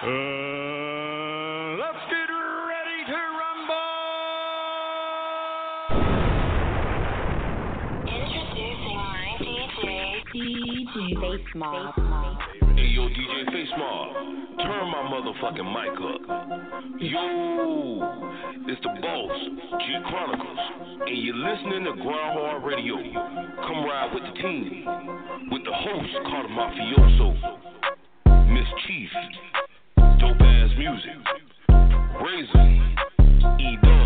Uh, let's get ready to rumble! Introducing my DJ, DJ Face Mob. Hey, yo, DJ Face Mob, turn my motherfucking mic up. Yo, it's the boss, Jit Chronicles, and you're listening to Grind Hard Radio. Come ride with the team, with the host, Cata' Mafioso, Miss Chief music. Brazen, E.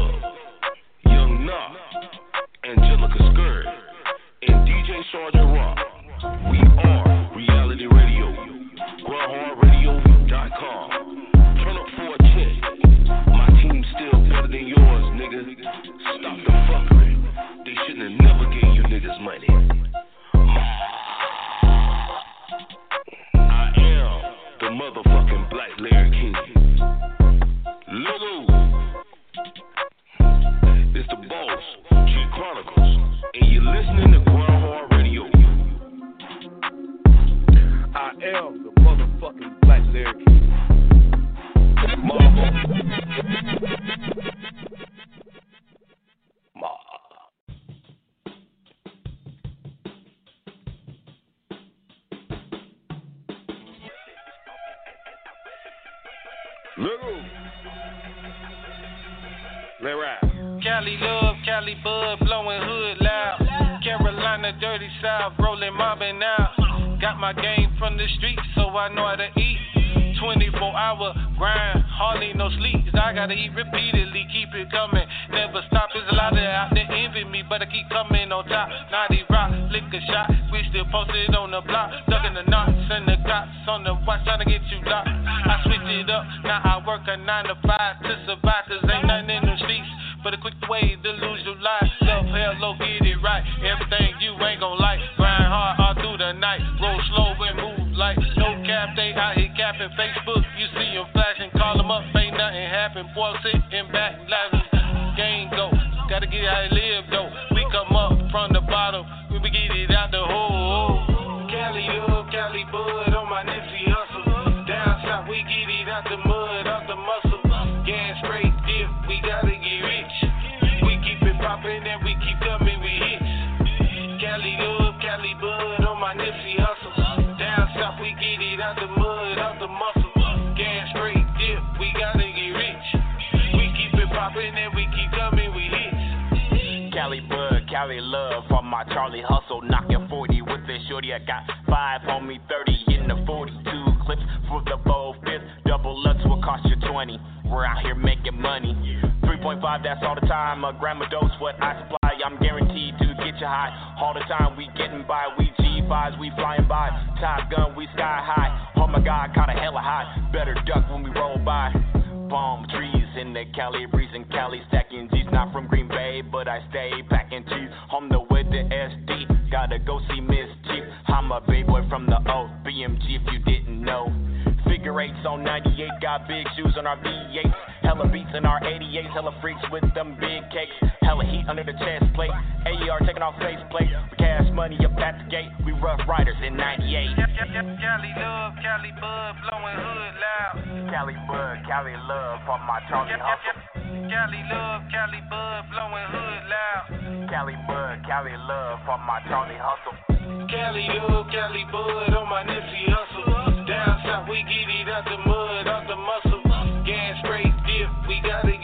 Cali love, Cali bud, blowing hood loud. Cali bud, Cali love for my Charlie Hustle. Cali love, Cali bud, blowing hood loud. Cali bud, Cali love for my Charlie Hustle. Cali love, Cali bud on my Nipsey Hussle. Down south we get it out the mud, out the muscle. Gas straight dip, we gotta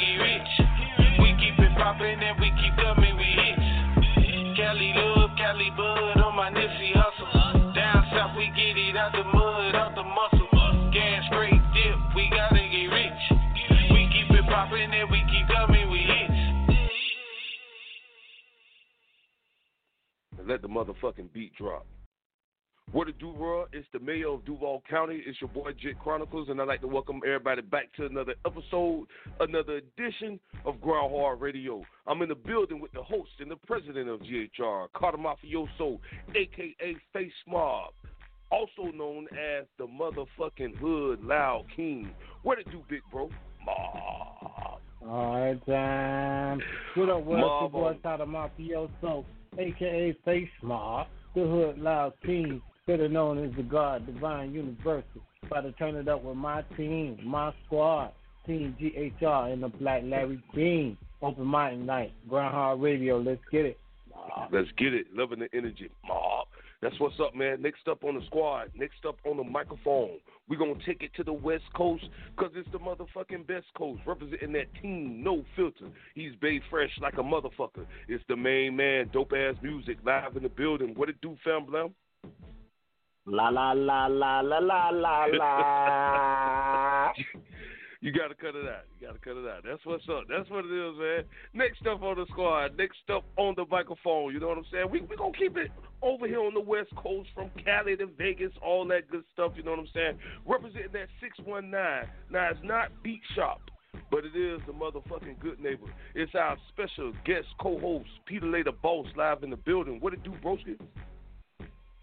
let the motherfucking beat drop. What it do, bro? It's the mayor of Duval County. It's your boy Jit Chronicles, and I'd like to welcome everybody back to another episode, another edition of Grind Hard Radio. I'm in the building with the host and the president of GHR, Cata' Mafioso, aka Face Mob, also known as the motherfucking Hood Loud King. What it do, big bro? Mob. All right, time. What up, what up, your boy Cata' Mafioso? aka Face Mob, the Hood Loud Team, better known as the God Divine Universal. About to turn it up with my team, my squad, Team GHR, and the Black Larry King. Open Mind Night, Grind Hard Radio. Let's get it. Let's get it. Loving the energy. Mob. That's what's up, man. Next up on the squad, next up on the microphone, we're going to take it to the West Coast because it's the motherfucking best coast. Representing that team, no filter. He's Bay Fresh like a motherfucker. It's the main man, dope ass music, live in the building. What it do, fam, blam? La la la la la la la la. You gotta cut it out. You gotta cut it out. That's what's up. That's what it is, man. Next up on the squad. Next up on the microphone. You know what I'm saying? We we gonna keep it over here on the West Coast, from Cali to Vegas, all that good stuff. You know what I'm saying? Representing that 619. Now it's not Beat Shop. But it is the motherfucking good neighbor. It's our special guest co-host, Pedalay The Boss, live in the building. What it do, broski?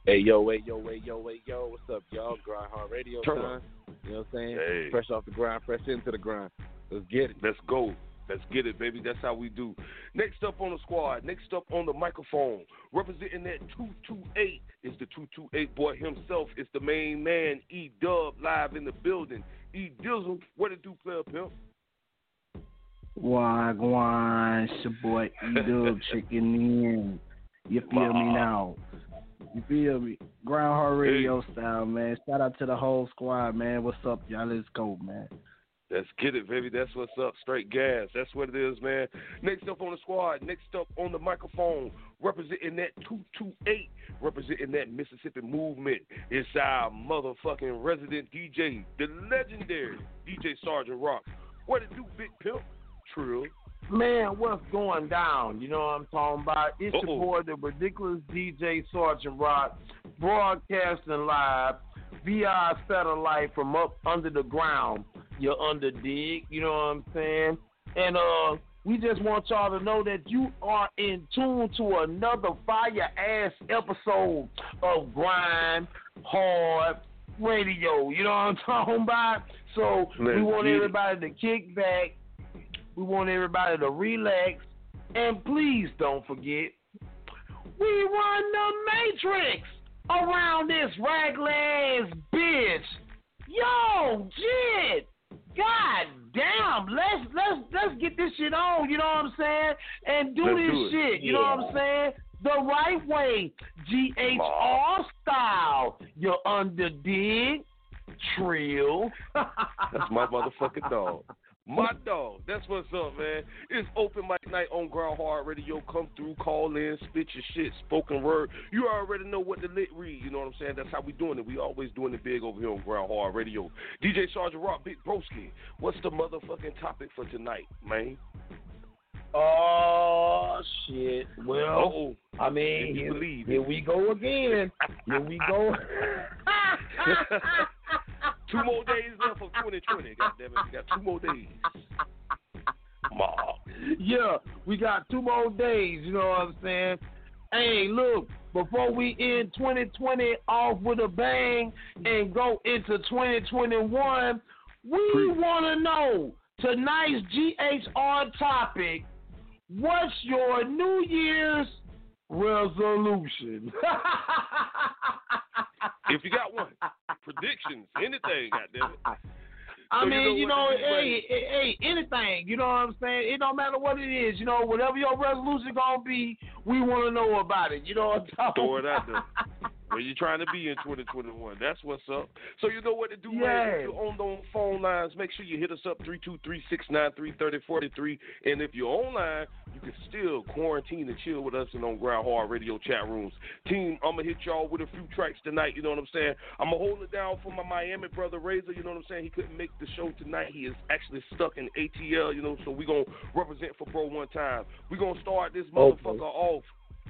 Hey yo, hey yo, hey yo, hey yo, what's up, y'all? Grind Hard Radio Turn time. You know what I'm saying? Hey. Fresh off the grind, fresh into the grind. Let's get it. Let's go. Let's get it, baby. That's how we do. Next up on the squad, next up on the microphone, representing that 228 is the 228 boy himself. It's the main man, E Dub, live in the building. E Dizzle, what it do, player pimp? Wagwan, it's your boy E-Dub checking in. You feel me now? You feel me? Ground Grind Hard Radio style, man. Shout out to the whole squad, man. What's up, y'all? Let's go, man. Let's get it, baby. That's what's up. Straight gas. That's what it is, man. Next up on the squad, next up on the microphone, representing that 228, representing that Mississippi movement. It's our motherfucking resident DJ, the legendary DJ Sergeant Rock. What it do, Big Pimp? Trill. Man, what's going down? You know what I'm talking about? It's Uh-oh. your boy, the ridiculous DJ Sergeant Rock, broadcasting live via satellite from up under the ground. You're under dig, you know what I'm saying? And uh, we just want y'all to know that you are in tune to another fire ass episode of Grind Hard Radio. You know what I'm talking about? So we want everybody to kick back. We want everybody to relax. And please don't forget, we run the Matrix around this raglan ass bitch. Yo, Jit. God damn, let's let's let's get this shit on, you know what I'm saying? And do Let's this do it. shit, you know what I'm saying? The right way, GHR style. You're under dig, trill. That's my motherfucking dog. My dog. That's what's up, man. It's open mic night on Grind Hard Radio. Come through, call in, spit your shit, spoken word. You already know what the lit read. You know what I'm saying? That's how we doing it. We always doing it big over here on Grind Hard Radio. DJ Sergeant Rock, Big Broski. What's the motherfucking topic for tonight, man? Oh shit. Well, Uh-oh. I mean, here, believe here we go again. Here we go. Two more days left of 2020. God damn it, we got two more days. Ma. yeah, we got two more days. You know what I'm saying? Hey, look, before we end 2020 off with a bang and go into 2021, we want to know tonight's GHR topic. What's your New Year's resolution? If you got one, predictions, anything, goddamn it. I So you mean, know you know, hey, hey, hey, anything. You know what I'm saying? It don't matter what it is. You know, whatever your resolution gonna be, we want to know about it. You know what I'm talking Throw it out there. Where you trying to be in 2021? That's what's up. So you know what to do, man. If you're on those phone lines, make sure you hit us up three two three six nine three thirty forty three. And if you're online, you can still quarantine and chill with us in on Grind Hard Radio chat rooms. Team, I'm gonna hit y'all with a few tracks tonight. You know what I'm saying? I'm gonna hold it down for my Miami brother Razor. You know what I'm saying? He couldn't make the show tonight. He is actually stuck in ATL. You know, so we gonna represent for bro one time. We gonna start this motherfucker off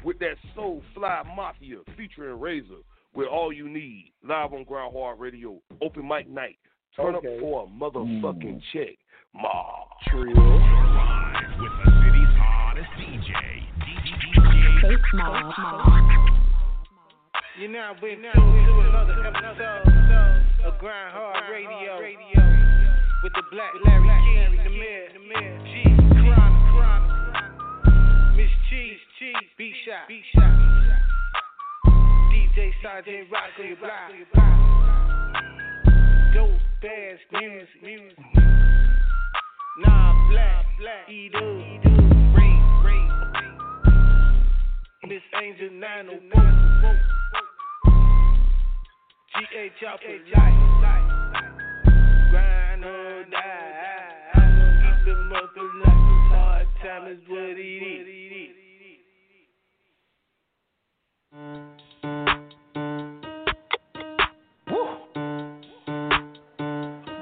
with that Soul Fly Mafia featuring Razor with All You Need live on Grind Hard Radio. Open mic night. Turn Okay. up for a motherfucking mm. check. Ma. Trill. Live with the city's hottest DJ, DJ. Face Mob. You now been tuned to another episode of Grind Hard Radio with the Black Larry King, the mayor, the mayor, G, Chronic, Miss Cheese, Cheese, B Shot, B Shot, DJ Sergeant Rock on your block, dope ass music. music. Nah, black, black, eat up, ring, ring. Miss Angel 904. GA Chopper, light, grind or die. Keep the mother hard time is what it is.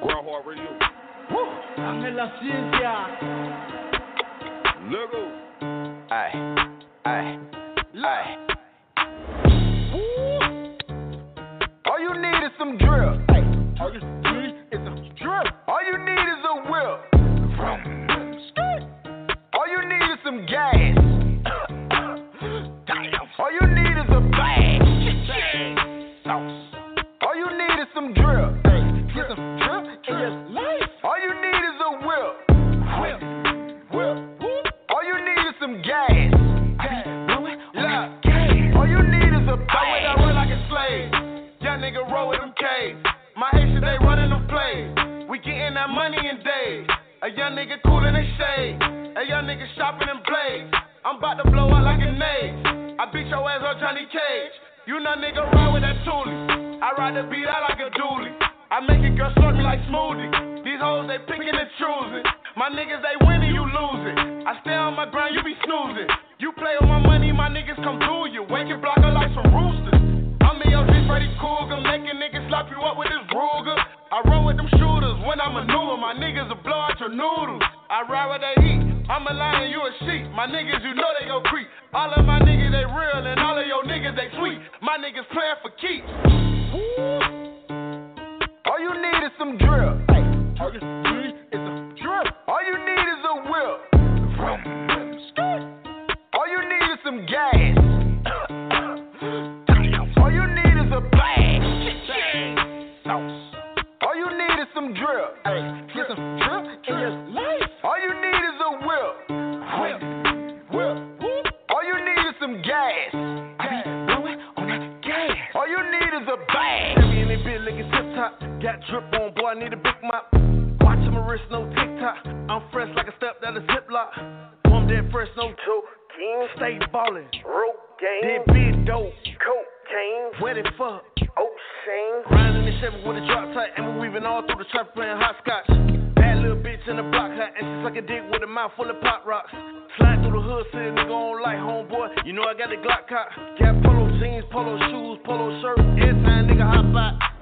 Grind Hard Radio. Dame la ciencia. Luego. Ay, ay, ay. All you need is some drip. All some gas. All you need is a bag. All you need is some drip. Get some drip in your life. All you need is a whip. Whip. Whip. All you need is some gas. Look. All you need is a bag. I went out run like a slave. Young nigga roll with them K's. My Haitian they running them plays. We getting that money in days. A young nigga cool in his shade. A young nigga shopping in about to blow out like a nade. I beat your ass on Johnny Cage. You know nigga ride with that toolie. I ride the beat out like a dually. I make it girl slurp me like smoothie. These hoes they picking and choosing. My niggas they winning, you losing. I stay on my grind, you be snoozing. You play with my money, my niggas come through you. Wake your blocker like some roosters. I'm in your street, Freddy Krueger, making niggas slap you up with this Ruger. I run with them shooters when I maneuver. My niggas will blow out your noodles. I ride with they heat. I'm a lion, you a sheep. My niggas, you know they gon' creep. All of my niggas, they real, and all of your niggas, they sweet. My niggas playing for keeps. All you need is some drip. Stay ballin'. Rope game. Did big dope. Cocaine. Wet it fuck. Ocean. Grinding the Chevy with a drop top. And we weaving all through the traffic playing hopscotch. Bad little bitch in the block hot. And she suck a dick with a mouth full of pop rocks. Slide through the hood, a nigga on light, homeboy. You know I got the Glock cop. Got polo jeans, polo shoes, polo shirt. Every time nigga hop out.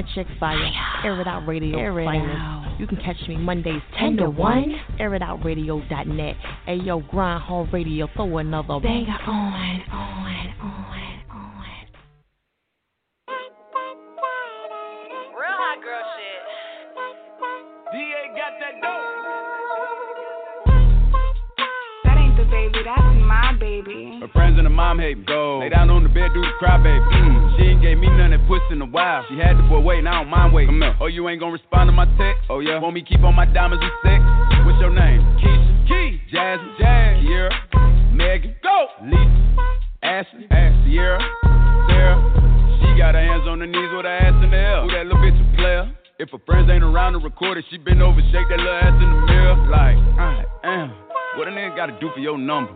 I'm chick fire. Air it out radio Air it finest. out. You can catch me Mondays 10 to 1. AirItOutRadio.net. Hey yo, Grind Hard Radio. Throw another Banger on, on, on. Real hot girl shit. That ain't the baby, that's my baby. Her friends and her mom hate me. Go. Lay down on the bed, do the cry, baby. Mm. She ain't gave me none that puss in a while. She had the boy waiting, I don't mind waiting. Come here. Oh, you ain't gonna respond to my text? Oh, yeah. Want me keep on my diamonds and sex? What's your name? Keisha. Key. Jasmine. Jazz. Kiera. Megan. Go. Lisa. Ashley. Ash. Sierra. Sarah. She got her hands on her knees with her ass in the air. Who that little bitch a player? If her friends ain't around to record it, she been over, shake that little ass in the mirror. Like, I am. What a nigga gotta do for your number?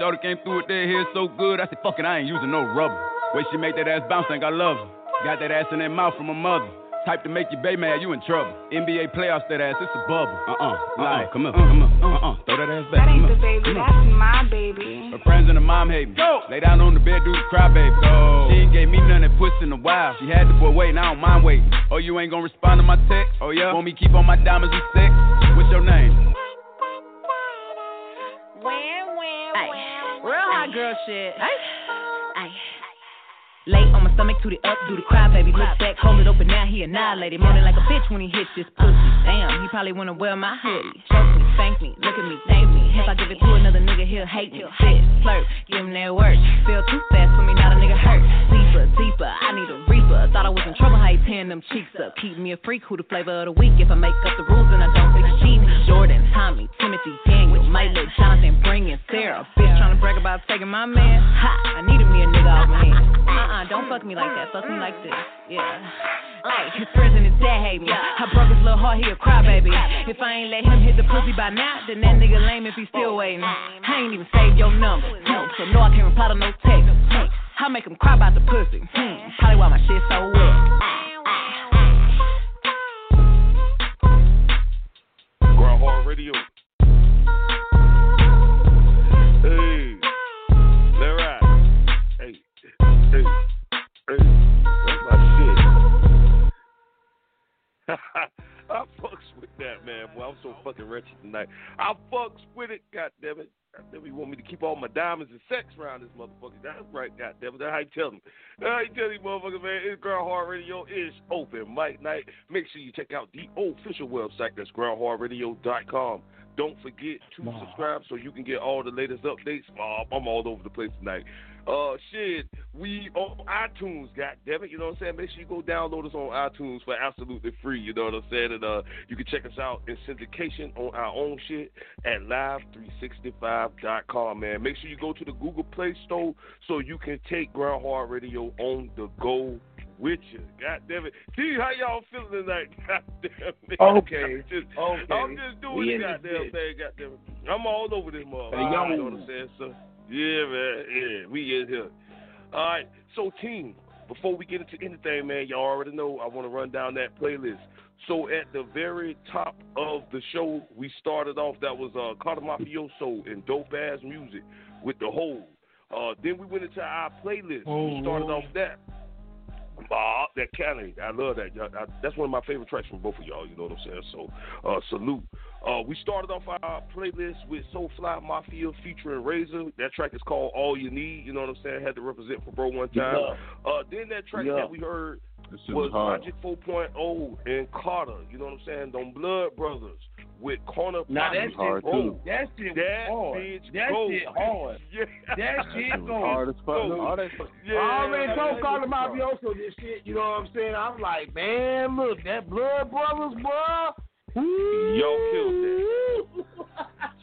Shorty came through with that hair so good, I said, fuck it, I ain't using no rubber. Way she make that ass bounce, think I love her. Got that ass in that mouth from her mother. Type to make your baby mad, you in trouble. NBA playoffs, that ass, it's a bubble. Uh-uh, uh-uh. like, come on, uh-uh. come on, uh-uh, throw that ass back. That ain't come the baby, that's my baby. Her friends and her mom hate me. Go. Lay down on the bed, do the cry, baby. Go. She ain't gave me none that puss in a while. She had the boy waiting, I don't mind waiting. Oh, you ain't gonna respond to my text? Oh, yeah? Want me keep on my diamonds and sex? What's your name? Win, win, Ay. Real hot girl shit. Ay. Ay. Lay on my stomach, toot it up, do the cry, baby. Look back, hold it he annihilated. Moaning like a bitch when he hits this pussy. Damn, he probably wanna wear my hoodie. Choke me, spank me, look at me, thank me. If I give it to another nigga, he'll hate me. Sit, flirt, give him that work. Feel too fast for me, not a nigga hurt. Deeper, deeper, I need a reaper. Thought I was in trouble, how he tearing them cheeks up. Keep me a freak, who the flavor of the week. If I make up the rules, and I don't think it's. Jordan, Tommy, Timothy, Daniel, Lil Jonathan, bringing Sarah. Bitch trying to brag about taking my man. Ha, I needed me a nigga off hand. Uh-uh, don't fuck me like that. Fuck me like this. Yeah. Uh. Hey, his friends and his dad hate me. I broke his little heart, he a crybaby. If I ain't let him hit the pussy by now, then that nigga lame if he still waiting. I ain't even saved your number. No, so no, I can't reply to no text. I make him cry about the pussy. Hmm, probably why my shit so wet. Grind Hard Radio. I fucks with that, man. Boy, I'm so fucking wretched tonight. I fucks with it, God damn it. God damn it, you want me to keep all my diamonds and sex around this motherfucker. That's right, God damn it. That's how you tell them. That's how you tell these motherfuckers, man. It's Grind Hard Radio is open Mike night. Make sure you check out the official website. That's grindhardradio.com. Don't forget to subscribe so you can get all the latest updates. Mob, I'm all over the place tonight. Uh, shit, we on iTunes, God damn it, you know what I'm saying? Make sure you go download us on iTunes for absolutely free, you know what I'm saying? And uh, you can check us out in syndication on our own shit at live365.com, man. Make sure you go to the Google Play Store so you can take Grind Hard Radio on the go with you. God damn it. See how y'all feeling tonight? God damn it. Okay. I'm just, Okay. I'm just doing We the goddamn thing. Goddamn it. I'm all over this motherfucker. Hey. You know what I'm saying? So, yeah, man. Yeah, we in here. All right. So, team, before we get into anything, man, y'all already know I want to run down that playlist. So at the very top of the show, we started off. That was uh, Cata' Mafioso and Dope Ass Music with the whole. Uh, then we went into our playlist. we started off that. Bob, that Cali, I love that. I, that's one of my favorite tracks from both of y'all. You know what I'm saying? So, uh, salute. Uh, we started off our playlist with Soulfly Mafia featuring Razor. That track is called All You Need. You know what I'm saying? Had to represent for bro one time. Yeah. Uh, then that track Yeah. that we heard was hard. Magic 4.0 and Carter. You know what I'm saying? Them Blood Brothers with Corner Now that shit, hard, too. that shit that hard. bitch That go. shit hard. yeah. That shit It was goes. hard as fuck. Go. All that Yeah, I already that told was Carter. Mafioso this shit. You know what I'm saying? I'm like, man, look, that Blood Brothers, bro. Y'all killed that.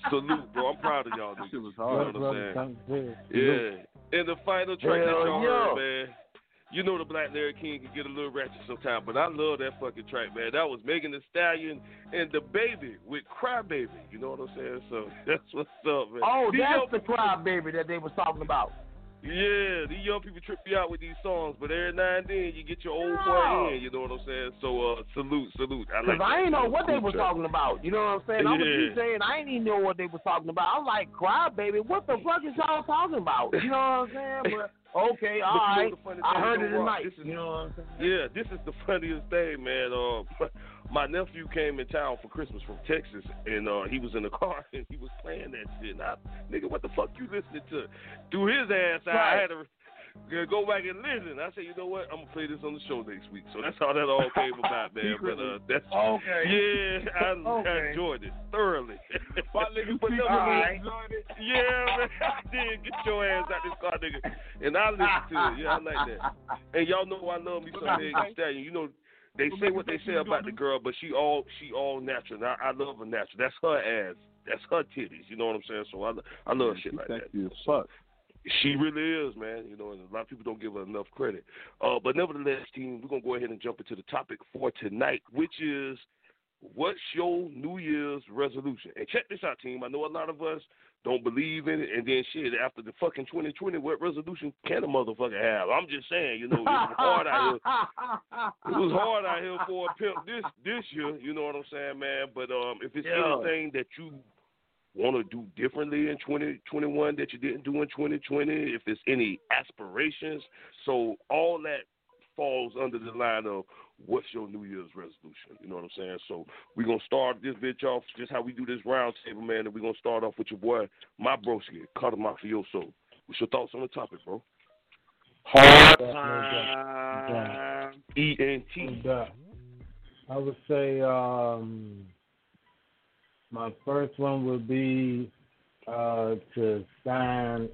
Salute, bro. I'm proud of y'all. That niggas. shit was You know what I'm saying? Yeah. Yeah. And the final track that y'all yeah. heard, man. You know the Black Larry King can get a little ratchet sometimes, but I love that fucking track, man. That was Megan Thee Stallion and DaBaby with Cry Baby. You know what I'm saying? So that's what's up, man. Oh, These that's the people- cry baby that they was talking about. Yeah, these young people trip you out with these songs, but every now and then you get your old Yeah. boy in. You know what I'm saying? So uh, salute, salute. I Cause like. I ain't know what they was talking about. You know what I'm saying? I was Yeah. DJ and I ain't even know what they was talking about. I'm like, cry baby, what the fuck is y'all talking about? You know what I'm saying? But okay, all But you know right. I heard it tonight. this is- You know what I'm saying? Yeah, this is the funniest thing, man. Uh, my nephew came in town for Christmas from Texas, and uh, he was in the car and he was playing that shit. And I, nigga, what the fuck you listening to? Through his ass, I Right. had to uh, go back and listen. I said, you know what? I'm gonna play this on the show next week. So that's how that all came about, man. But uh, that's Okay. yeah, I, I Okay. enjoyed it thoroughly. My nigga But speak- no, all man, right. Yeah, man, I did. Get your ass out this car, nigga. And I listen to it. Yeah, I like that. And y'all know I love me some Megan Thee Stallion. You know, they say what they say about the girl, but she all she all natural. I, I love her natural. That's her ass. That's her titties. You know what I'm saying? So I I love shit like that. Sexy as fuck. She really is, man. You know, and a lot of people don't give her enough credit. Uh, but nevertheless, team, we're gonna go ahead and jump into the topic for tonight, which is what's your New Year's resolution? And check this out, team. I know a lot of us don't believe in it, and then shit after the fucking 2020, what resolution can a motherfucker have? I'm just saying, you know, it was hard out here. It was hard out here for a pimp this this year. You know what I'm saying, man? But um, if it's Yeah. anything that you want to do differently in 2021 that you didn't do in 2020, if there's any aspirations. So all that falls under the line of what's your New Year's resolution. You know what I'm saying? So we're going to start this bitch off just how we do this round table, man, and we're going to start off with your boy, my broski, Cata' Mafioso. What's your thoughts on the topic, bro? Hard time. E-N-T. I would say um, my first one will be uh, to sign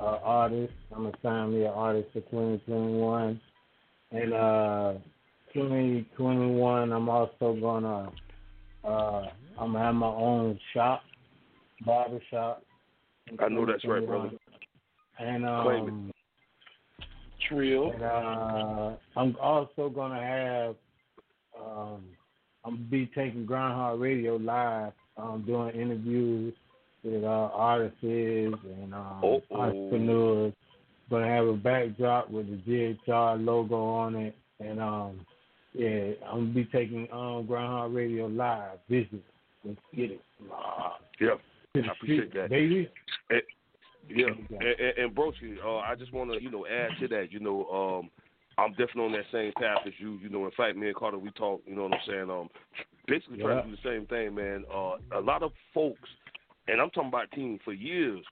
an artist. I'm gonna sign me an artist for 2021, and uh, 2021 I'm also gonna uh, I'm gonna have my own shop, barber shop. I know that's right, brother. And Claim it. um, Trill. and, uh, I'm also gonna have um, I'm gonna be taking Grind Hard Radio live, um, doing interviews with uh, artists and um, Uh-oh. entrepreneurs. Gonna have a backdrop with the GHR logo on it, and um, yeah, I'm gonna be taking um, Grind Hard Radio live. Visit, let's get it. Live. Yeah, I appreciate street, that. baby. Yeah, and, and, and Broski, uh, I just want to, you know, add to that. You know, um, I'm definitely on that same path as you. You know, in fact, me and Carter, we talk. You know what I'm saying? Um, basically trying to do the same thing, man. Uh, a lot of folks, and I'm talking about team for years.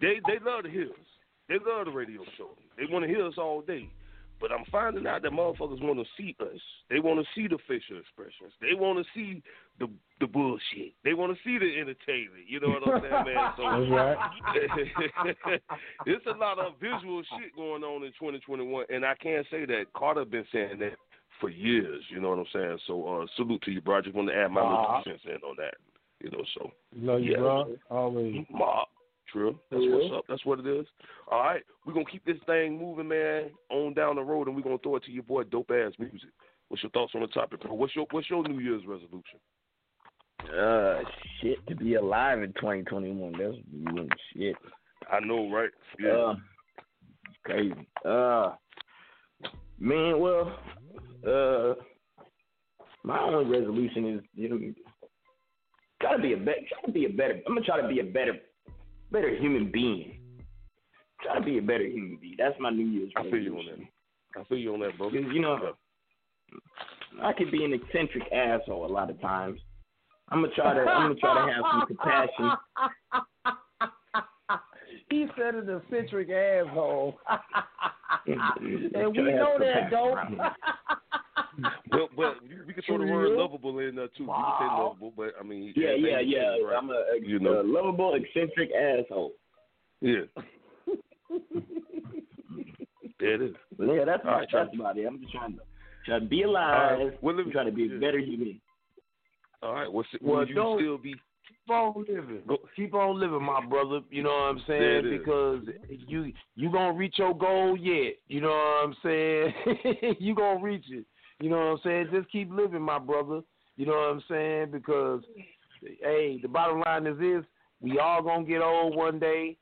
They they love to hear us. They love the radio show. They want to hear us all day. But I'm finding out that motherfuckers want to see us. They want to see the facial expressions. They want to see the the bullshit. They want to see the entertainment. You know what I'm saying, man? So it's a lot of visual shit going on in 2021, and I can't say that Carter been saying that for years. You know what I'm saying? So uh, salute to you, bro. I just want to add my little Uh-huh. two in on that. You know, so Love you, Yeah. bro. Always. Mob, True. That's Yeah. what's up. That's what it is. All right, we're gonna keep this thing moving, man, on down the road, and we're gonna throw it to your boy, dope ass music. What's your thoughts on the topic, bro? What's your What's your New Year's resolution? Uh, shit, to be alive in 2021. That's mm, shit. I know, right? Yeah. Uh, crazy. Uh, man, well, uh, my only resolution is you know, gotta be a better, try to be a better. I'm gonna try to be a better, better human being. Try to be a better human being. That's my New Year's. I feel you on that. I feel you on that, bro. you know, I could be an eccentric asshole a lot of times. I'm gonna try to. I'm gonna try to have some compassion. he said an eccentric asshole. Mm-hmm. and we know that, dope. Well, well, we can throw the word lovable in there too. You can say lovable, but I mean, Yeah, yeah, everything yeah. right. I'm a, a, you know, a lovable eccentric asshole. yeah. there it is. But yeah, that's All right, that's Charlie. about it. I'm just trying to try to be alive. right. Well, let me- I'm trying to be a yeah. better human. All right. What's it? Well, you don't- still be? Keep on living. Keep on living, my brother. You know what I'm saying? There it is. Because you you gonna reach your goal yet. You know what I'm saying? you gonna reach it. You know what I'm saying? Just keep living, my brother. You know what I'm saying? Because hey, the bottom line is this: we all gonna get old one day.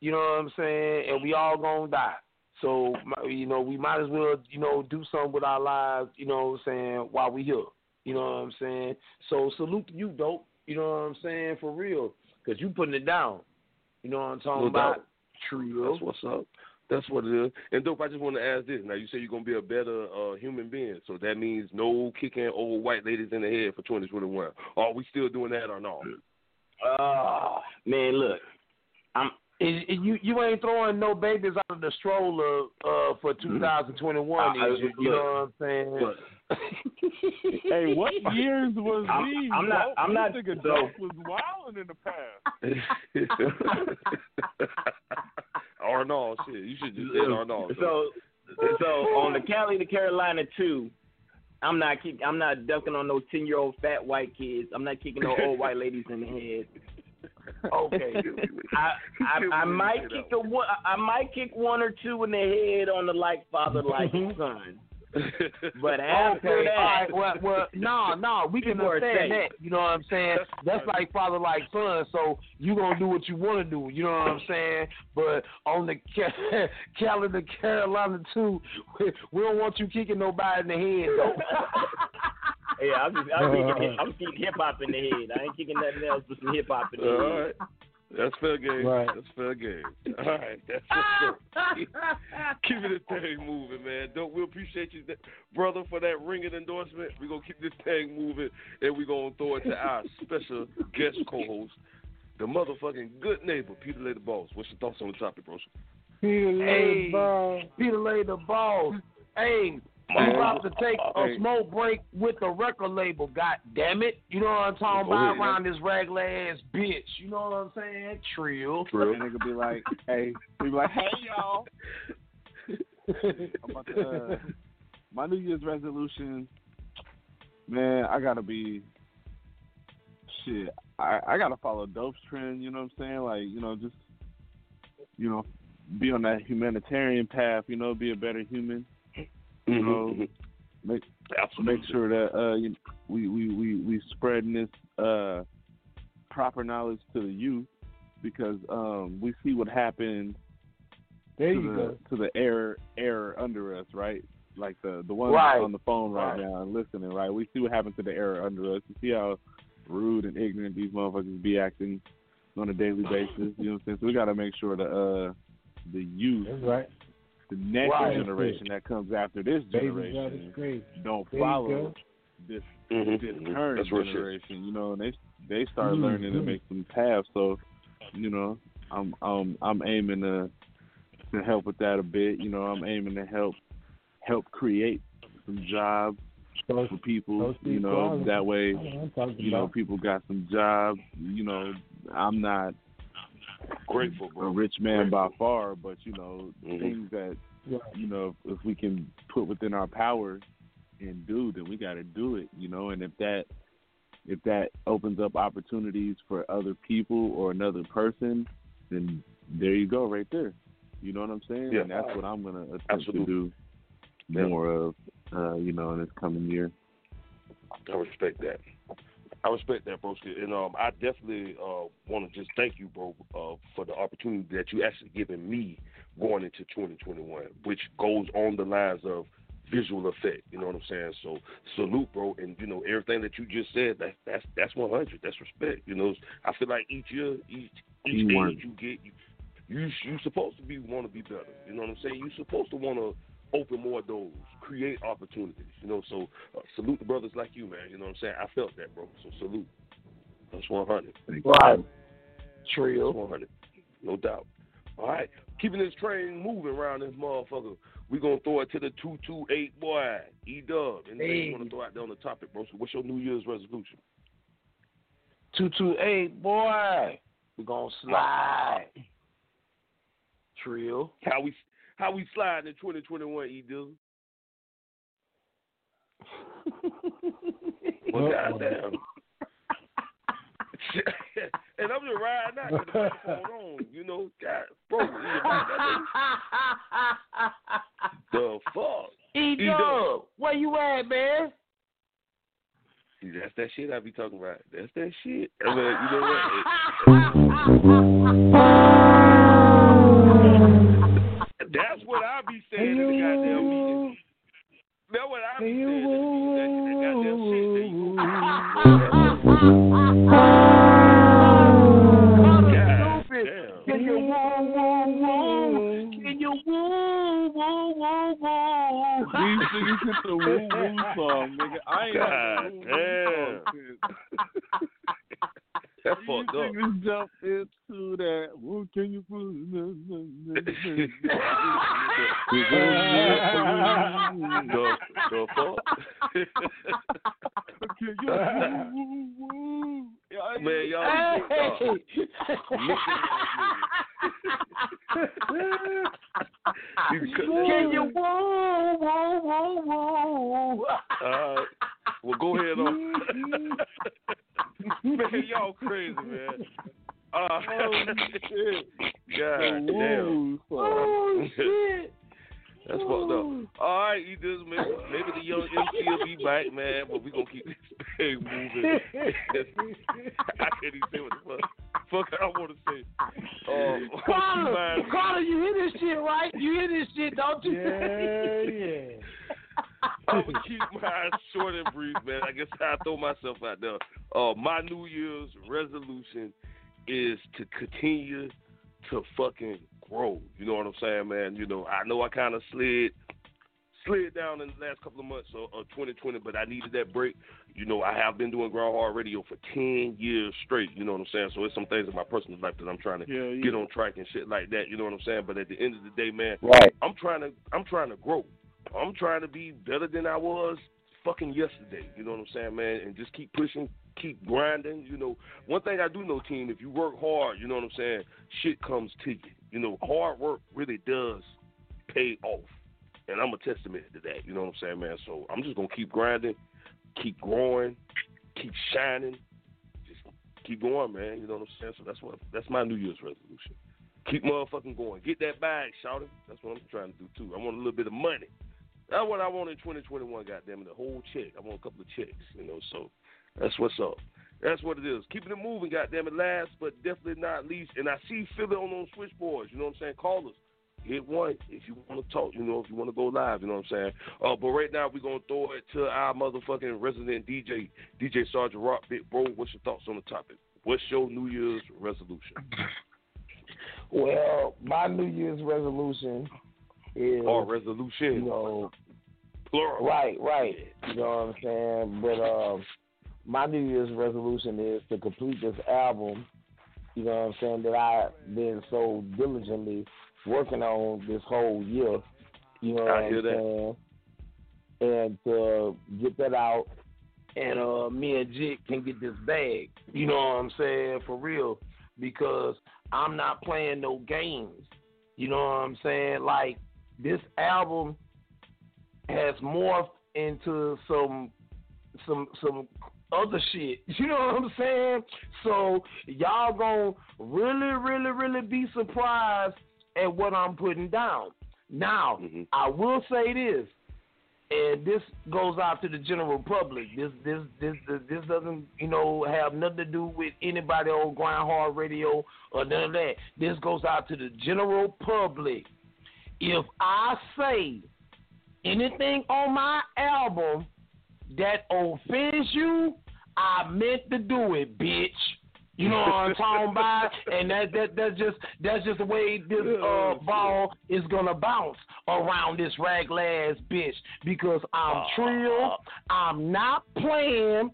You know what I'm saying? And we all gonna die. So you know, we might as well you know do something with our lives. You know what I'm saying? While we here. You know what I'm saying? So salute to you, dope. You know what I'm saying? For real. Because you putting it down. You know what I'm talking No about? doubt. True. That's what's up. That's what it is. And dope, I just want to ask this. Now you say you're gonna be a better uh, human being, so that means no kicking old white ladies in the head for 2021. Are we still doing that or not? Ah, man, look, I'm. And- and you you ain't throwing no babies out of the stroller uh, for 2021, I- I- is you? You look, know what I'm saying? look. Hey, what years was I'm- these? I'm not- Dope? I'm This not- nigga so- Dope was wilding in the past. or no, shit. You should just say or no. So, so on the Cali to Carolina two, I'm not kick, I'm not ducking on those ten year old fat white kids. I'm not kicking no old white ladies in the head. Okay. I I, I might kick a one. I might kick one or two in the head on the like father like son. But after okay, that, all right, well, well, no, no, we can understand safe. that. You know what I'm saying? That's like father, like son. So you gonna do what you want to do. You know what I'm saying? But on the ca- calendar, Carolina too, we, we don't want you kicking nobody in the head. Though. yeah, I'm just I'm kicking uh-huh. I'm kicking hip hop in the head. I ain't kicking nothing else but some hip hop in the All head. Right. That's fair game. Right. That's fair game. All right. That's what's up. Keeping this thing moving, man. Don't we appreciate you, brother, for that ringing endorsement. We're gonna keep this thing moving and we're gonna throw it to our special guest co host, the motherfucking good neighbor, Pedalay the Boss. What's your thoughts on the topic, bro? Pedalay Hey, Peter laid the ball. Hey, we Man. about to take a Hey. smoke break with the record label. God damn it! You know what I'm talking Go about ahead. around this regular ass bitch. You know what I'm saying? Trill. That nigga be like, hey, he be like, hey y'all. I'm about to, uh, my New Year's resolution, man, I gotta be shit. I I gotta follow Dope's trend. You know what I'm saying? Like, you know, just you know, be on that humanitarian path. You know, be a better human. You know, make make sure that uh you, know, we we we we spreading this uh proper knowledge to the youth because um we see what happened There to you the, go. to the air air under us, right? Like the the one Right. on the phone right, Right. now and listening, right? We see what happened to the air under us. We see how rude and ignorant these motherfuckers be acting on a daily basis. You know what I'm saying? So we got to make sure the uh the youth, That's right. The next Right. generation that comes after this generation, of grave. don't There follow go. this Mhm. this current That's generation. You know, and they they start Mhm. learning to make some paths. So, you know, I'm I'm I'm aiming to to help with that a bit. You know, I'm aiming to help help create some jobs for people. You know, people that way, I'm talking you know, people got some jobs. You know, I'm not Grateful, a rich man by far, but you know, Mhm. things that you know, if we can put within our power and do, then we got to do it, you know. And if that if that opens up opportunities for other people or another person, then there you go, right there. You know what I'm saying? Yeah. And that's what I'm gonna attempt Absolutely. to do Yeah. more of, uh, you know, in this coming year. I respect that. I respect that, broski. And um, I definitely uh, want to just thank you, bro, uh, for the opportunity that you actually given me going into 2021, which goes on the lines of visual effect. You know what I'm saying? So salute, bro, and you know everything that you just said. That that's that's 100. That's respect. You know, I feel like each year, each each age you get, you you you supposed to be want to be better. You know what I'm saying? You supposed to want to open more doors, create opportunities. You know, so uh, salute the brothers like you, man. You know what I'm saying? I felt that, bro. So salute. That's 100. Right. That's Trio. 100. No doubt. All right. Keeping this train moving around this motherfucker. we going to throw it to the 228 boy, E Dub. Anything Hey. you want to throw out there on the topic, bro? So what's your New Year's resolution? 228, boy. We're going to slide. Trio. How we how we slide in 2021, E Dub? Well, goddamn. and I'm just riding out with the microphone on, you know, God, bro. the fuck? E Dub, where you at, man? See, that's that shit I be talking about. That's that shit. I mean, you know what? That's what I be saying in the goddamn meeting. That's what I be saying in the meeting. That, that goddamn shit. There you go. Can you woo woo woo? Can you woo woo woo woo? We singing to the woo woo song, nigga. I ain't God had no woo woo song. That's You fucked up. niggas jump into that. Woo, can you the, the fuck? Can you woo woo woo? Yeah, Man, y'all be Can you woo woo woo woo? Right. Well, go ahead on. man, y'all crazy, man. Uh, God damn. Oh shit. That's fucked up. All right, you just maybe, maybe the young MC will be back, man, but we gonna keep this thing moving. I can't even say what the fuck, fuck I want to say. Um, Carter, Carter, you hear this shit, right? You hear this shit, don't you? Yeah, yeah. I'm gonna keep mine short and brief, man. I guess I throw myself out there. Uh, my New Year's resolution is to continue to fucking grow. You know what I'm saying, man? You know, I know I kind of slid slid down in the last couple of months of, of 2020, but I needed that break. You know, I have been doing Grind Hard Radio for 10 years straight. You know what I'm saying? So it's some things in my personal life that I'm trying to Yeah, yeah. get on track and shit like that. You know what I'm saying? But at the end of the day, man, Right. I'm trying to I'm trying to grow. I'm trying to be better than I was fucking yesterday. You know what I'm saying, man? And just keep pushing, keep grinding. You know, one thing I do know, team, if you work hard, you know what I'm saying, shit comes to you. You know, hard work really does pay off. And I'm a testament to that. You know what I'm saying, man? So I'm just gonna keep grinding, keep growing, keep shining, just keep going, man. You know what I'm saying? So that's what that's my New Year's resolution. Keep motherfucking going. Get that bag, shout it. That's what I'm trying to do too. I want a little bit of money. That's what I want in 2021. Goddamn it, the whole check. I want a couple of checks. You know, so that's what's up. That's what it is. Keeping it moving. Goddamn it, last but definitely not least. And I see Philly on those switchboards. You know what I'm saying? Call us. Hit one if you want to talk. You know, if you want to go live. You know what I'm saying? Uh, but right now we're gonna throw it to our motherfucking resident DJ, DJ Sergeant Rock. Big bro, what's your thoughts on the topic? What's your New Year's resolution? Well, my New Year's resolution is Or resolution? You know, plural. Right, right. You know what I'm saying? But um, my New Year's resolution is to complete this album. You know what I'm saying? That I've been so diligently working on this whole year. You know what I'm that. saying? And to get that out, and uh, me and Jit can get this bag. You know what I'm saying? For real, because I'm not playing no games. You know what I'm saying? Like this album has morphed into some some some other shit. You know what I'm saying? So y'all gonna really, really, really be surprised at what I'm putting down. Now, Mm-hmm. I will say this, and this goes out to the general public. This, this, this, this, this doesn't, you know, have nothing to do with anybody on Grind Hard Radio or none of that. This goes out to the general public. If I say anything on my album that offends you, I meant to do it, bitch. You know what I'm talking about? And that that that's just that's just the way this uh ball is gonna bounce around this raglass bitch because I'm trill, I'm not playing,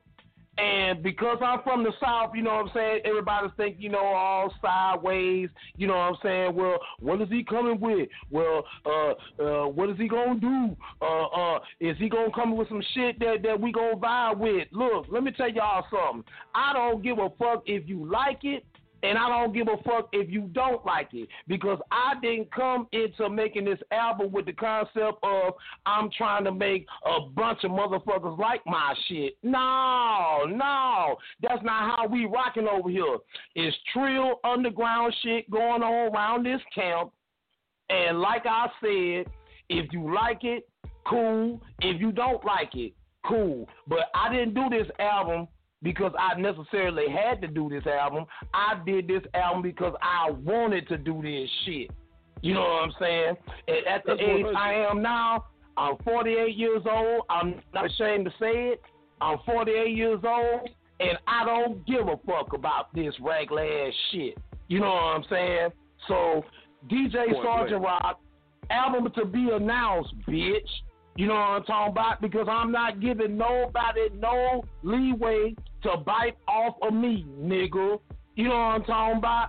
and because I'm from the South, you know what I'm saying, everybody's think, you know, all sideways, you know what I'm saying? Well, what is he coming with? Well, uh uh what is he gonna do? Uh uh is he gonna come with some shit that, that we gonna vibe with? Look, let me tell y'all something. I don't give a fuck if you like it and I don't give a fuck if you don't like it because I didn't come into making this album with the concept of I'm trying to make a bunch of motherfuckers like my shit. No, no, that's not how we rocking over here. It's trill underground shit going on around this camp. And like I said, if you like it, cool. If you don't like it, cool. But I didn't do this album because I necessarily had to do this album. I did this album because I wanted to do this shit. You know what I'm saying? And at the That's age I am now, I'm 48 years old. I'm not ashamed to say it. I'm 48 years old, and I don't give a fuck about this regular ass shit. You know what I'm saying? So, DJ Sergeant. Rock, album to be announced, bitch. You know what I'm talking about? Because I'm not giving nobody no leeway to bite off of me, nigga. You know what I'm talking about?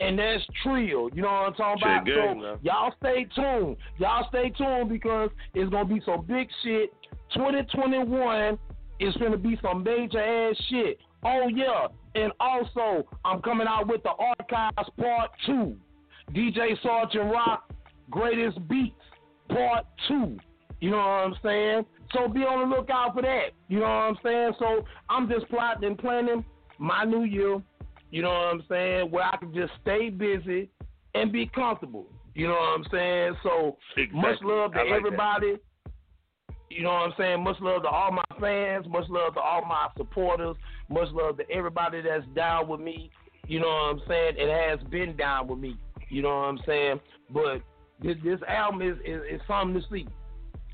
And that's trill. You know what I'm talking about? so man. y'all stay tuned. Y'all stay tuned because it's gonna be some big shit. 2021 is gonna be some major ass shit. Oh yeah. And also I'm coming out with the archives part two. DJ Sergeant Rock, greatest beats, part two. You know what I'm saying? So be on the lookout for that. You know what I'm saying? So I'm just plotting and planning my new year. You know what I'm saying? Where I can just stay busy and be comfortable. You know what I'm saying? So much love to like that. everybody. You know what I'm saying? Much love to all my fans. Much love to all my supporters. Much love to everybody that's down with me. You know what I'm saying? It has been down with me. You know what I'm saying? But this, this album is, is, is something to see.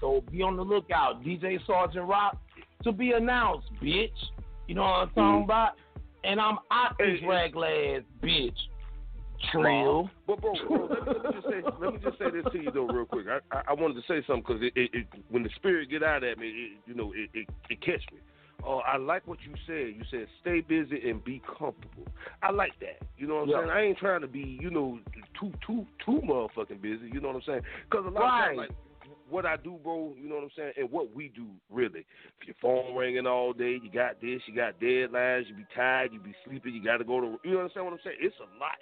So be on the lookout. DJ Sergeant Rock to be announced, bitch. You know what I'm talking about? And I'm out this raglass, bitch. Trill. But bro, bro let, me, let me just say, let me just say this to you though, real quick. I I, I wanted to say something because it, it, it when the spirit get out at me, it, you know, it, it it catch me. Uh, I like what you said. You said stay busy and be comfortable. I like that. You know what I'm Yeah. saying? I ain't trying to be, you know, too too too motherfucking busy. You know what I'm saying? Because a lot Right. of times, like what I do, bro, you know what I'm saying, and what we do, really. If your phone ringing all day, you got this, you got deadlines, you be tired, you be sleeping, you got to go to, you understand what I'm saying? It's a lot.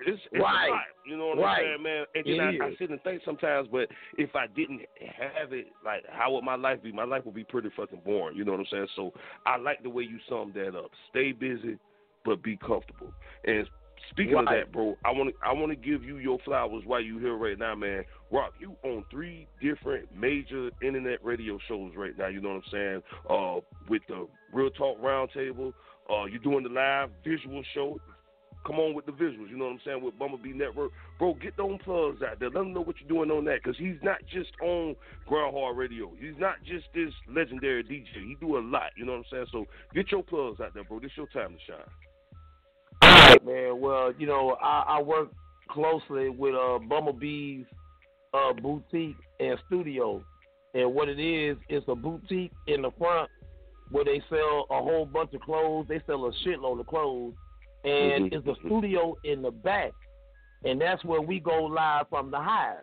It's, it's Right. a lot. You know what Right. I'm saying, man? And then I, I sit and think sometimes, but if I didn't have it, like, how would my life be? My life would be pretty fucking boring. You know what I'm saying? So I like the way you summed that up. Stay busy, but be comfortable. And speaking of that, bro, I want to I want to give you your flowers while you here right now, man. Rock, you on three different major internet radio shows right now. You know what I'm saying? Uh, with the Real Talk Roundtable, uh, you're doing the live visual show. Come on with the visuals, you know what I'm saying, with Bumblebee Network. Bro, get those plugs out there. Let them know what you're doing on that because he's not just on Grind Hard Radio. He's not just this legendary DJ. He do a lot, you know what I'm saying? So get your plugs out there, bro. This your time to shine. All right, man. Well, you know, I, I work closely with uh, Bumblebee's uh, boutique and studio, and what it is, it's a boutique in the front where they sell a whole bunch of clothes. They sell a shitload of clothes, and Mhm, it's a studio in the back, and that's where we go live from the hive.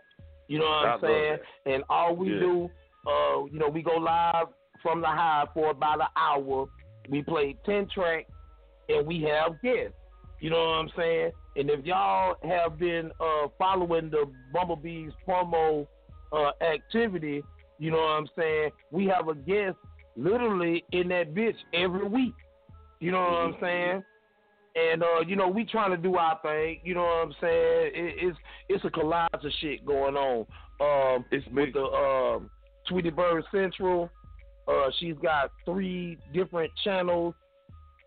You know what I I'm love saying? And all we Yeah. do, uh, you know, we go live from the hive for about an hour. We play ten tracks, and we have guests. You know what I'm saying? And if y'all have been uh, following the Bumblebees promo uh, activity, you know what I'm saying? We have a guest literally in that bitch every week. You know what I'm saying? And uh, you know, we trying to do our thing. You know what I'm saying? It, it's it's a collage of shit going on. Um, it's with the um, Tweety Bird Central. Uh, she's got three different channels,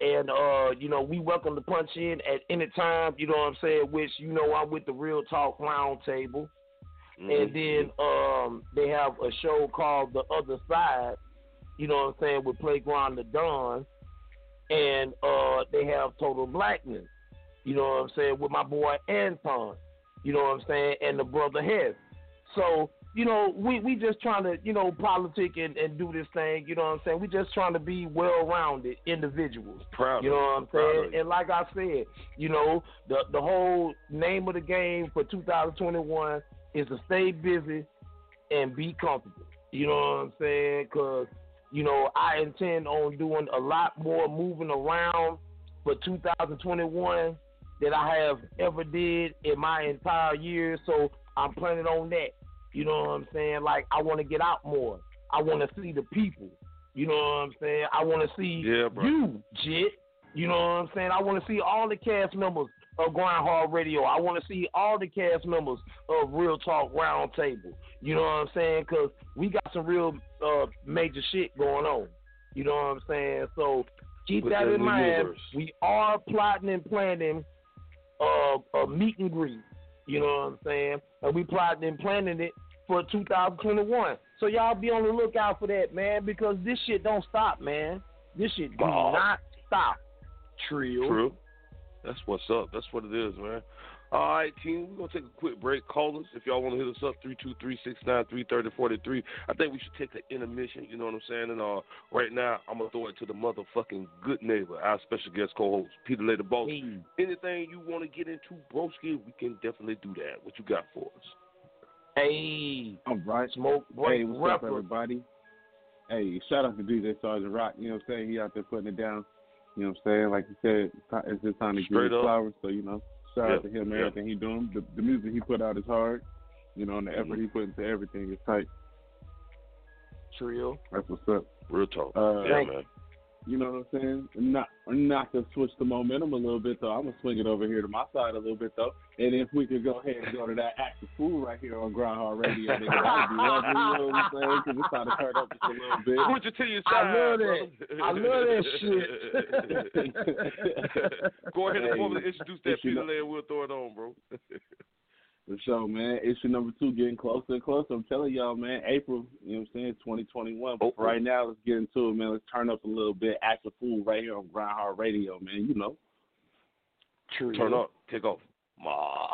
and uh, you know, we welcome to punch in at any time. You know what I'm saying? Which you know, I'm with the Real Talk Round Table, Mm-hmm. and then um, they have a show called The Other Side. You know what I'm saying? With Playground the Dawn and uh, they have Total Blackness. You know what I'm saying? With my boy Anton. You know what I'm saying? And the brother Hess. So, you know, we, we just trying to, you know, politic and, and do this thing, you know what I'm saying? We just trying to be well rounded individuals. Proud You know what. I'm Proud saying? And like I said, you know, the the whole name of the game for 2021 is to stay busy and be comfortable. You know what I'm saying? Because you know I intend on doing a lot more moving around for 2021 than I have ever did in my entire year. So I'm planning on that. You know what I'm saying? Like I want to get out more. I want to see the people. You know what I'm saying? I want to see Yeah, bro. you, Jit. You know what I'm saying? I want to see all the cast members of Hard Radio. I want to see all the cast members of Real Talk Roundtable. You know what I'm saying? Because we got some real uh, major shit going on. You know what I'm saying? So keep With that in mind. universe. We are plotting and planning uh, a meet and greet. You know what I'm saying? And we plotting and planning it for 2021. So y'all be on the lookout for that, man, because this shit don't stop, man. This shit do Wow. not stop. Trill. True. That's what's up. That's what it is, man. All right, team. We're gonna take a quick break. Call us if y'all want to hit us up three two three six nine three thirty forty three. I think we should take an intermission. You know what I'm saying? And uh, right now, I'm gonna throw it to the motherfucking good neighbor, our special guest co-host Pedalay the Boss. Anything you want to get into, broski, we can definitely do that. What you got for us? Hey, All right. smoke Hey, break what's up, everybody? Hey, shout out to DJ Sergeant Rock. You know what I'm saying? He out there putting it down. You know what I'm saying? Like you said, it's ti- it's his time to Straight give his up. flowers. So you know, shout out Yep, to him. yep. Everything he doing. The, the music he put out is hard. You know, and the effort he put into everything is tight. Trill. That's what's up. Real talk. Uh, yeah, man. You know what I'm saying? Not not to switch the momentum a little bit though. I'm gonna swing it over here to my side a little bit though. And if we could go ahead and go to that active food right here on Grind Hard Radio, nigga, that would be lovely. You know what I'm saying? Because it's time to turn up just a little bit. Switch it to your I side. love that. I love that shit. Go ahead and formally introduce that Peter and we'll throw it on, bro. The show, man. Issue number two getting closer and closer. I'm telling y'all, man. April, you know what I'm saying? 2021. But for right now, let's get into it, man. Let's turn up a little bit. Active food right here on Grind Hard Radio, man. You know. True. Turn up. Take off. Ma.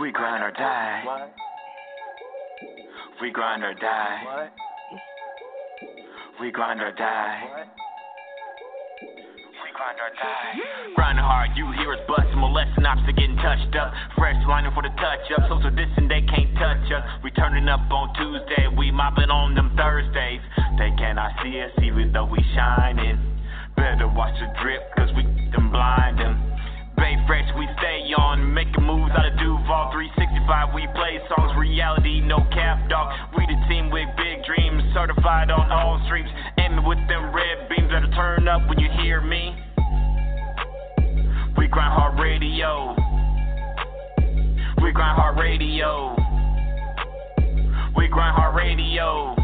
We grind or die. We grind or die. We grind or die. We grind or die. Grinding hard, you hear us busting, molesting ops to getting touched up. Fresh lining for the touch up, social distance, they can't touch us. We turning up on Tuesday, we mopping on them Thursdays. They cannot see us even though we shining. Better watch the drip, cause we them blinding. Bay fresh, we stay on, making moves out of Duval 365. We play songs, reality, no cap, dog. We the team with big dreams, certified on all streams. Aiming with them red beams that'll turn up when you hear me. We grind hard radio. We grind hard radio. We grind hard radio.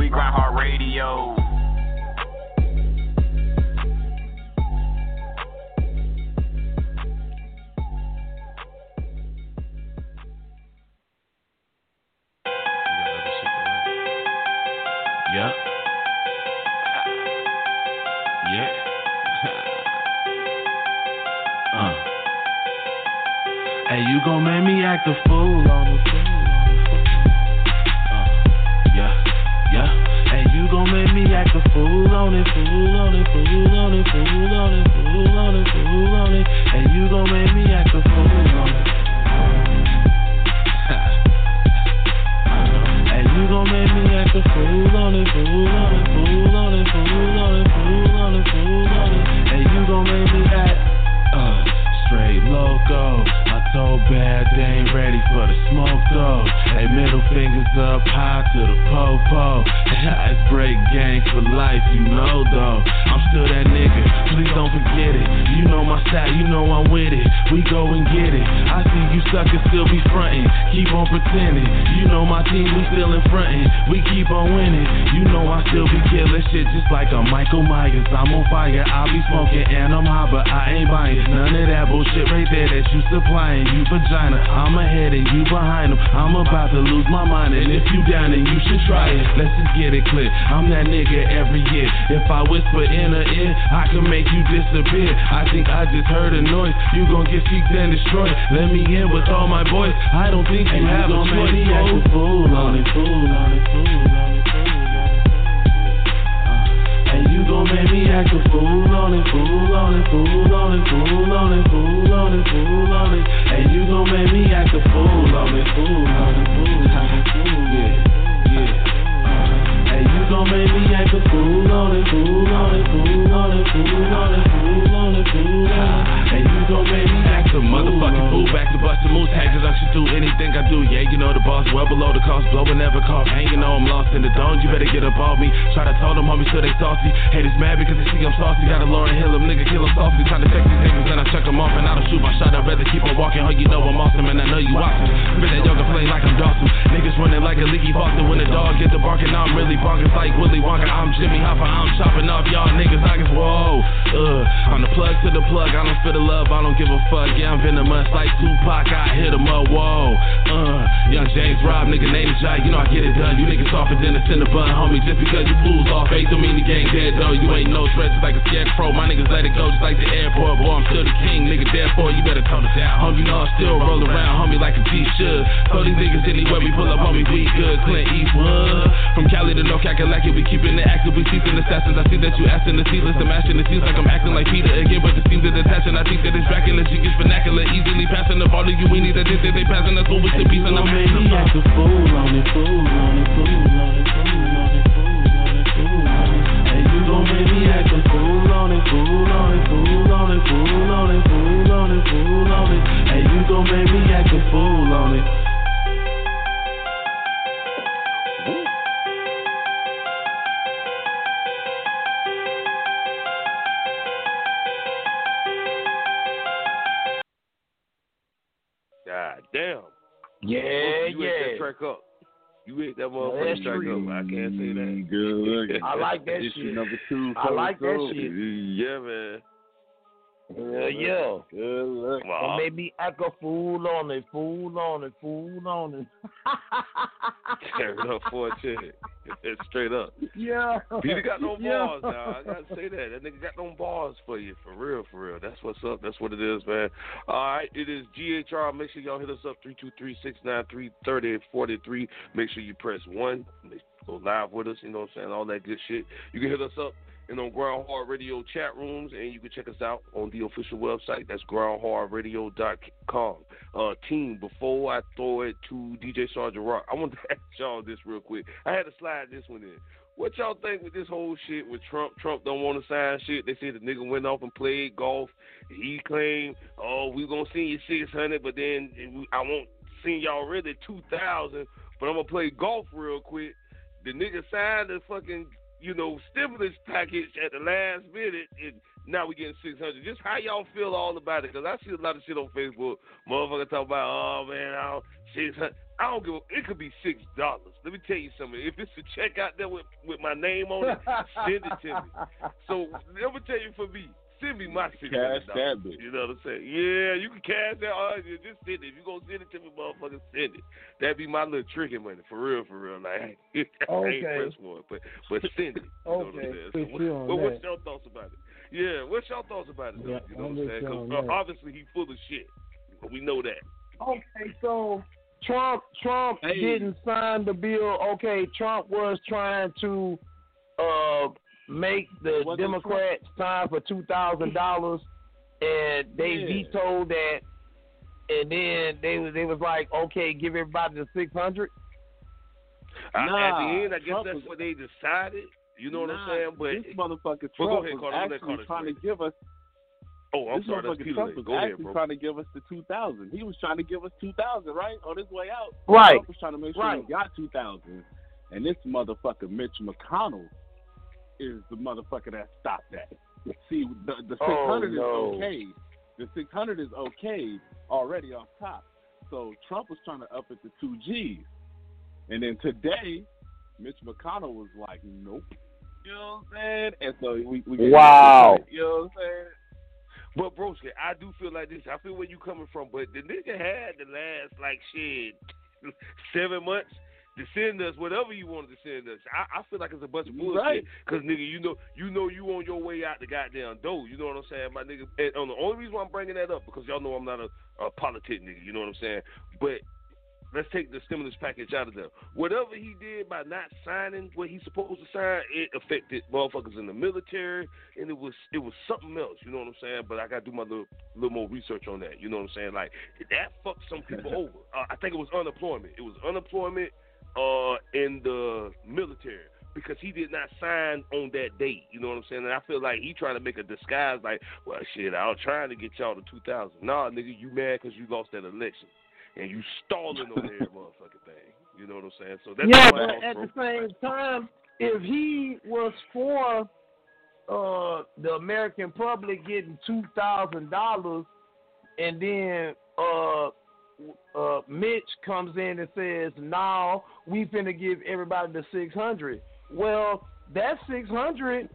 We grind hard radio. You gon' make me act a fool on the fool on. Uh. Yeah. Yeah. Hey, you gon' make me act a fool on it, fool on it, fool on it, fool on it, fool on it, fool on it. Hey, you gon' make team, we still in frontin', we keep on winning. You know I still be killing shit just like a Michael Myers. I'm on fire, I be smoking and I'm high, but I ain't buying none of that bullshit right there that you supplying. You vagina, I'm ahead and you behind them. I'm about to lose my mind, and if you down, then you should try it. Let's just get it clear. I'm that nigga every year. If I whisper in her ear, I can make you disappear. I think I just heard a noise. You gon' get feet and destroyed. Let me in with all my boys. I don't think you And you have a gon' make choice. me act fool on it, fool on it, fool make me act a fool on it, fool on it, fool on it, fool on it, fool on it, fool on it. And you gon' make me act a fool on it, fool on it, fool on it, fool. Yeah, yeah. And you gon' make me act a fool on it, fool on it, fool on it, fool on it, fool on it, fool on it. And you gon' make me act a motherfucking fool. Back to busting moves, tag deduction do anything I do. Yeah, you know the boss well below the cost, blowing never cough. Hanging on, I'm lost in the dome. You better get up off me. Try to tell them homies so they saucy. Haters mad because they see I'm saucy. Got a Lauryn Hill, them nigga kill 'em softly. Trying to check these niggas and I check 'em off and I don't shoot my shot. I'd rather keep on walking. Oh, you know I'm awesome and I know you watching. Spit that yoga flame like I'm Dhalsim. Niggas running like a leaky faucet when the dog get the barking. Now I'm really bonkers like Willy Wonka. I'm Jimmy Hoffa. I'm chopping off y'all niggas. I guess whoa. Uh, I'm the plug to the plug. I don't feel the love. I don't give a fuck. Yeah, I'm venomous like Tupac. I hit 'em up. Whoa. Uh, young James Rob, nigga name is Jai. You know I get it done. You niggas softer than a cinnabon, homie. Just because you fools off faith don't mean the gang dead though. You ain't no threat just like a scarecrow. My niggas let it go just like the airport. Boy, I'm still the king, nigga. Therefore, you better tone it down. Homie, you know I still roll around, homie, like a should. So these niggas anywhere we pull up, homie, we good. Clint Eastwood. From Cali to North Kakalaki, we keeping it active. We seizing assassins. I see that you asking the seedless. I'm ashing the seeds like I'm acting like Peter again, but the seams are detaching. I think that it's tracking the G vernacular. Easily passing the ball to you. We need a diss that they passing us over to peace and I'm act a fool on it, fool on it, fool on it, fool on it, fool on it, fool on it. And you gon' make me act a fool on it, fool on it, fool on it, fool on it, fool on it, fool on it. And you gon' make me act a fool on it. Damn. Yeah, you yeah. ate that track up. You ate that motherfucking track true. up. I can't say that. Good. I like that Issue shit. number two. I like that shit. Yeah, man. Yeah, yeah. Good look. And made me act a fool on it, fool on it, fool on it. Tear it up for a check. Straight up. Yeah. Peter got no Yeah. bars now. I gotta say that. That nigga got no balls for you. For real, for real. That's what's up. That's what it is, man. All right, it is GHR. Make sure y'all hit us up 323-693-3043. Make sure you press one. Go live with us, you know what I'm saying? All that good shit. You can hit us up in on Grind Hard Radio chat rooms, and you can check us out on the official website. That's grindhardradio.com. Uh, team, before I throw it to DJ Sergeant Rock, I want to ask y'all this real quick. I had to slide this one in. What y'all think with this whole shit with Trump? Trump don't want to sign shit. They say the nigga went off and played golf. He claimed, "Oh, we gonna send you six hundred, but then I won't send y'all really two thousand, but I'm gonna play golf real quick." The nigga signed the fucking you know stimulus package at the last minute, and now we're getting six hundred. Just how y'all feel all about it? Because I see a lot of shit on Facebook. Motherfucker talk about, "Oh man, I don't six hundred. I don't give. A, it could be six dollars. Let me tell you something. If it's a check out there with with my name on it, send it to me. So let me tell you for me, send me my six hundred Cash that dollars. You know what I'm saying? Yeah, you can cash that. Or you just send it. If you gonna send it to me, motherfucker, send it. That'd be my little tricking money for real, for real. Like I ain't Okay. pressed for it, but but send it. You know what I'm Okay, saying? with So you what, what, what's your thoughts about it? Yeah, what's your thoughts about it? Though? Yeah, you know I'm what I'm saying? you on 'Cause, uh, that. obviously he full of shit. But we know that. Okay, so Trump Trump Hey. didn't sign the bill. Okay, Trump was trying to uh make the Democrats sign for two thousand dollars, and they Yeah. vetoed that. And then they was they was like, okay, give everybody the six hundred. I- at the end, I guess Trump that's was- what they decided. You know what I'm saying? But this motherfucker Trump go ahead, was Carter. Let actually Carter trying to give us. Oh, I'm this sorry, that's motherfucker Trump Lane. was Go ahead, actually bro. trying to give us the 2000. He was trying to give us 2000, right? On his way out. Right. Trump was trying to make sure Right. we got 2000. And this motherfucker, Mitch McConnell, is the motherfucker that stopped that. See, the, the 600 Oh, is okay. The 600 is okay already off top. So Trump was trying to up it to two G's. And then today, Mitch McConnell was like, nope. You know what I'm saying? And so we, we Wow. You know what I'm saying? But broski, I do feel like this. I feel where you coming from, but the nigga had the last like shit seven months to send us whatever you wanted to send us. I, I feel like it's a bunch of bullshit. Right. Cause nigga, you know, you know, you on your way out the goddamn door. You know what I'm saying, my nigga. And on the only reason why I'm bringing that up because y'all know I'm not a, a politic nigga. You know what I'm saying? But let's take the stimulus package out of there. Whatever he did by not signing what he's supposed to sign, it affected motherfuckers in the military, and it was it was something else. You know what I'm saying? But I got to do my little little more research on that. You know what I'm saying? Like that fucked some people over. Uh, I think it was unemployment. It was unemployment uh, in the military. Because he did not sign on that date, you know what I'm saying? And I feel like he trying to make a disguise, like, well, shit, I was trying to get y'all to 2000. Nah, nigga, you mad because you lost that election and you stalling on every motherfucking thing. You know what I'm saying? So that's yeah, but at bro. the same time, if he was for uh, the American public getting two thousand dollars, and then uh, uh, Mitch comes in and says, "No, we finna give everybody the six hundred. Well, that six hundred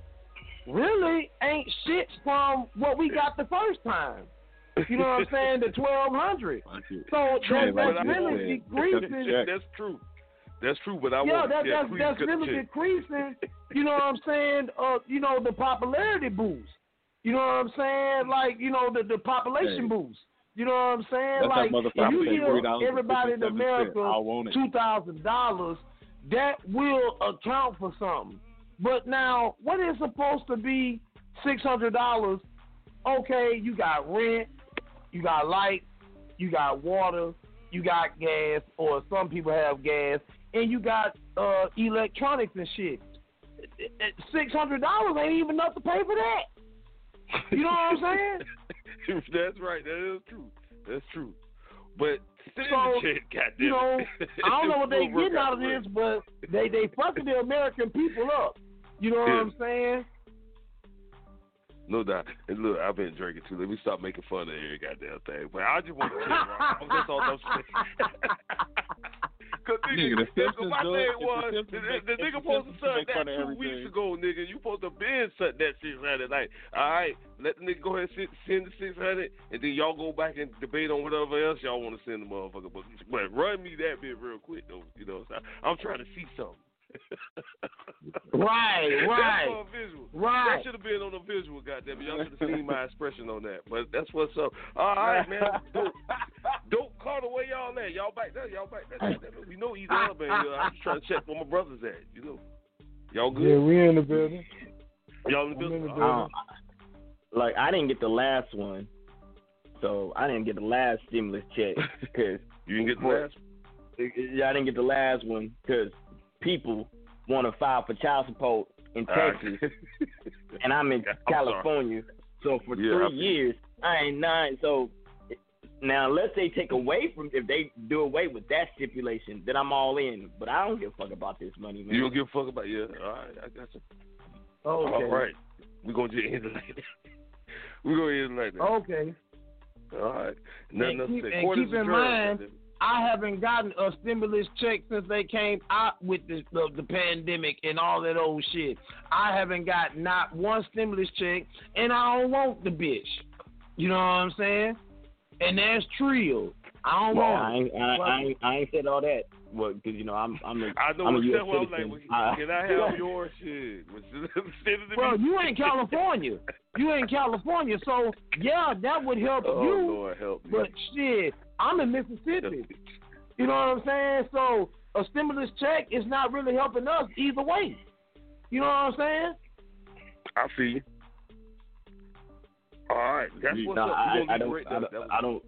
really ain't shit from what we got the first time. You know what I'm saying? The twelve hundred. So True, that, that's really decreasing. That's true. That's true, but I yeah, want that, yeah, that's that's really check. decreasing. You know what I'm saying? Uh, you know the popularity boost. You know what I'm saying? Like you know the the population Hey. boost. You know what I'm saying? That's like if you give everybody in America two thousand dollars, that will account for something. But now, what is supposed to be six hundred dollars? Okay, you got rent, you got light, you got water, you got gas, or some people have gas, and you got uh, electronics and shit. Six hundred dollars ain't even enough to pay for that. You know what I'm saying? That's right. That is true. That's true. But So, goddamn you know. I don't know what they getting out of this, but they they fucking the American people up. You know what Yeah. I'm saying? No doubt. And look, I've been drinking too. Let me stop making fun of every goddamn thing. But I just want to that's all I'm saying. Cause Nigga, nigga, the Simpsons my thing. The was the, the nigga supposed to make that two everything. weeks ago, nigga. You supposed to been suck that six hundred. Like, all right, let the nigga go ahead and send, send the six hundred, and then y'all go back and debate on whatever else y'all want to send the motherfucker. But, but run me that bit real quick though. You know, so I'm trying to see something. Right, That's right, on visual. right. That should have been on the visual, goddamn. it. Y'all should have seen my expression on that. But that's what's up. All right, man. Dope, dope call the way y'all at. Y'all back there. Y'all back there. It. We know either other, man. I'm just trying to check where my brothers at. You know. Y'all good? Yeah, we in the building. Y'all in the I'm in building? the building. right. Um, like I didn't get the last one, so I didn't get the last stimulus check because you didn't get the last. Yeah, I didn't get the last one because people want to file for child support in All right. Texas, and I'm in I'm sorry. California. So for Yeah, three I feel years, I ain't nine. So now, unless they take away from, if they do away with that stipulation, then I'm all in. But I don't give a fuck about this money, man. You don't give a fuck about yeah. All right, I got you. Okay. All right. We're gonna just end it like that. We're gonna end it like that. Okay. All right. Nothing And else keep, to say. and keep in mind, goddamn. I haven't gotten a stimulus check since they came out with the, the the pandemic and all that old shit. I haven't got not one stimulus check, and I don't want the bitch. You know what I'm saying? And that's trill. I don't Well, want. I ain't, I, I, ain't, I ain't said all that. Well, because you know I'm I'm a, I know I'm a what U.S. that was like. citizen. well, Can I have your shit? Send Bro, you ain't California. You ain't California, so yeah, that would help Oh you. Lord, help me. But shit, I'm in Mississippi. You know what I'm saying? So a stimulus check is not really helping us either way. You know what I'm saying? I see you. All right, that's what's no, up. I, I don't. I don't, That- that was- I don't,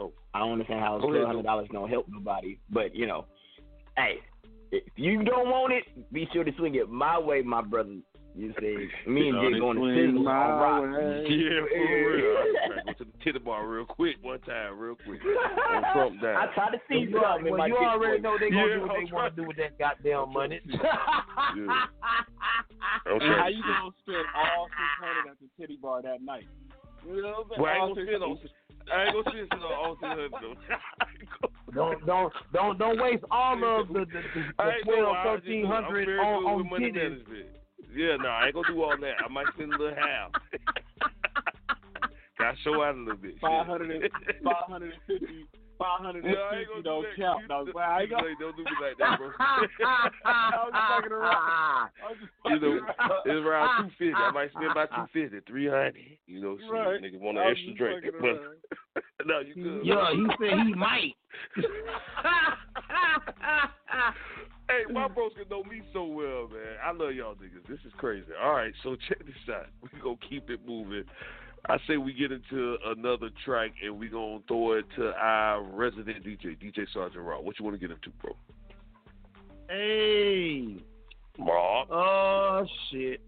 Oh. I don't understand how Go ahead, twelve hundred dollars don't help nobody. But you know, hey, if you don't want it, be sure to swing it my way, my brother. You You say me and Shawty Jay going to swing Sizzle my on rock. way. Yeah, for real. I go to the titty bar real quick one time, real quick. On Trump down. I tried to see You, something in well, you already know they gonna Yeah, do what I'm they want to do with that goddamn money. And how you gonna spend all six hundred at the titty bar that night? You know what I'm saying? Well, I ain't gonna six- spend on. I ain't gonna spend on all six hundred though. don't don't don't don't waste all of the the, the, the ain't gonna twelve lie, I just thirteen do- I'm hundred very on on money titties. management. Yeah, no, I ain't gonna do all that. I might spend a little half. Got to show out a little bit. Five hundred and five hundred and fifty. Five hundred and Yeah, I ain't gonna don't do that. count. No, I ain't gonna. Don't do me like that, bro. I was just fucking around. I was just you know, fucking around. it's around two fifty. I might spend about two fifty, three hundred. You know, shit, Right. nigga want an extra drink. But no, you good. Yeah, he said he might. Hey, my bros can know me so well, man. I love y'all niggas. This is crazy. All right, so check this out. We gonna keep it moving. I say we get into another track and we gonna throw it to our resident DJ, DJ Sergeant Raw. What you want to get into, bro? Hey. Raw. Oh shit.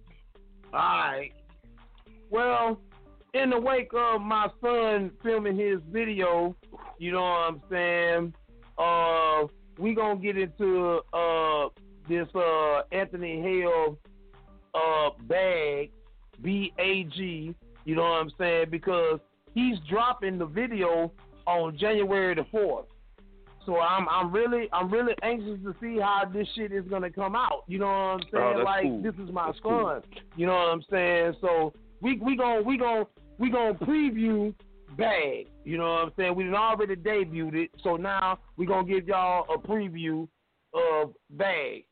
Alright. Well, in the wake of my son filming his video, you know what I'm saying? Uh we gonna get into uh this uh Anthony Hale uh bag B A G, you know what I'm saying? Because he's dropping the video on January the fourth. So I'm I'm really I'm really anxious to see how this shit is gonna come out. You know what I'm saying? Oh, like cool. this is my That's son. cool. You know what I'm saying? So we we gon' we gon' we gon' preview Bag. You know what I'm saying? We done already debuted it, so now we gonna give y'all a preview of Bag.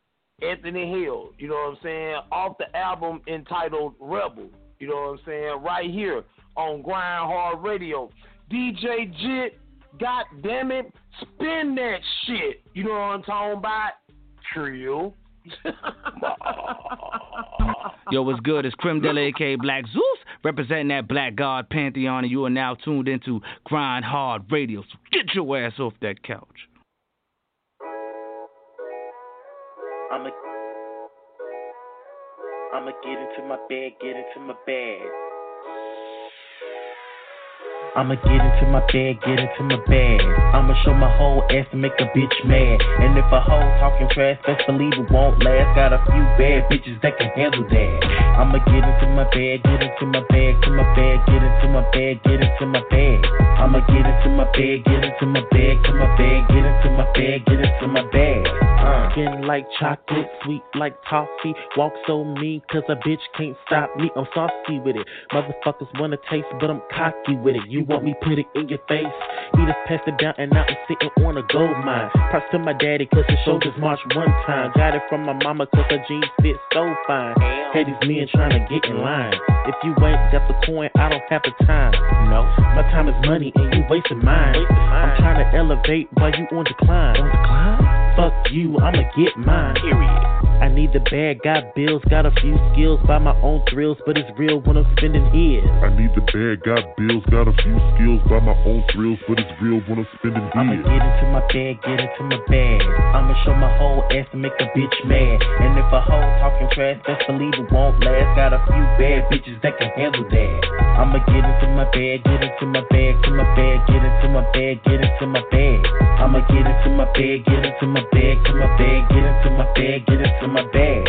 Anthony Hill, you know what I'm saying, off the album entitled Rebel. You know what I'm saying? Right here on Grind Hard Radio. DJ Jit, god damn it, spin that shit. You know what I'm talking about? Trill. Yo, what's good? It's Crim Della, aka Black Zeus, representing that Black God Pantheon, and you are now tuned into Grind Hard Radio. So get your ass off that couch. I'ma I'ma get into my bed, get into my bed. I'ma get into my bed, get into my bed. I'ma show my whole ass and make a bitch mad. And if a hoe talking trash, best believe it won't last. Got a few bad bitches that can handle that. I'ma get into my bed, get into my bed, to my bed, get into my bed, get into my bed. I'ma get into my bed, get into my bed, to my bed, get into my bed, get into my bed. Uh. Skin like chocolate, sweet like toffee. Walk so mean, cause a bitch can't stop me. I'm saucy with it. Motherfuckers wanna taste, but I'm cocky with it. You want me put it in your face? He just passed it down and now I'm sitting on a gold mine. Props to my daddy, cause his shoulders march one time. Got it from my mama, cause her jeans fit so fine. Had these men trying to get in line. If you ain't got the coin, I don't have the time. No, my time is money and you wasting mine. I'm trying to elevate while you on decline. On decline? Fuck you, I'ma get mine. Period. I need the bag, got bills, got a few skills, buy my own thrills, but it's real when I'm spending his. I need the bag, got bills, got a few skills, buy my own thrills, but it's real when I'm spending I'ma get into my bag, get into my bag. I'ma show my whole ass and make a bitch mad. And if a hoe talking trash, best believe it won't last. Got a few bad bitches that can handle that. I'ma get into my bag, get into my bag, to my bag, get into my bag, get into my bag. I'ma get into my bag, get into my bag, to my bag, get into my bag, get into my bag.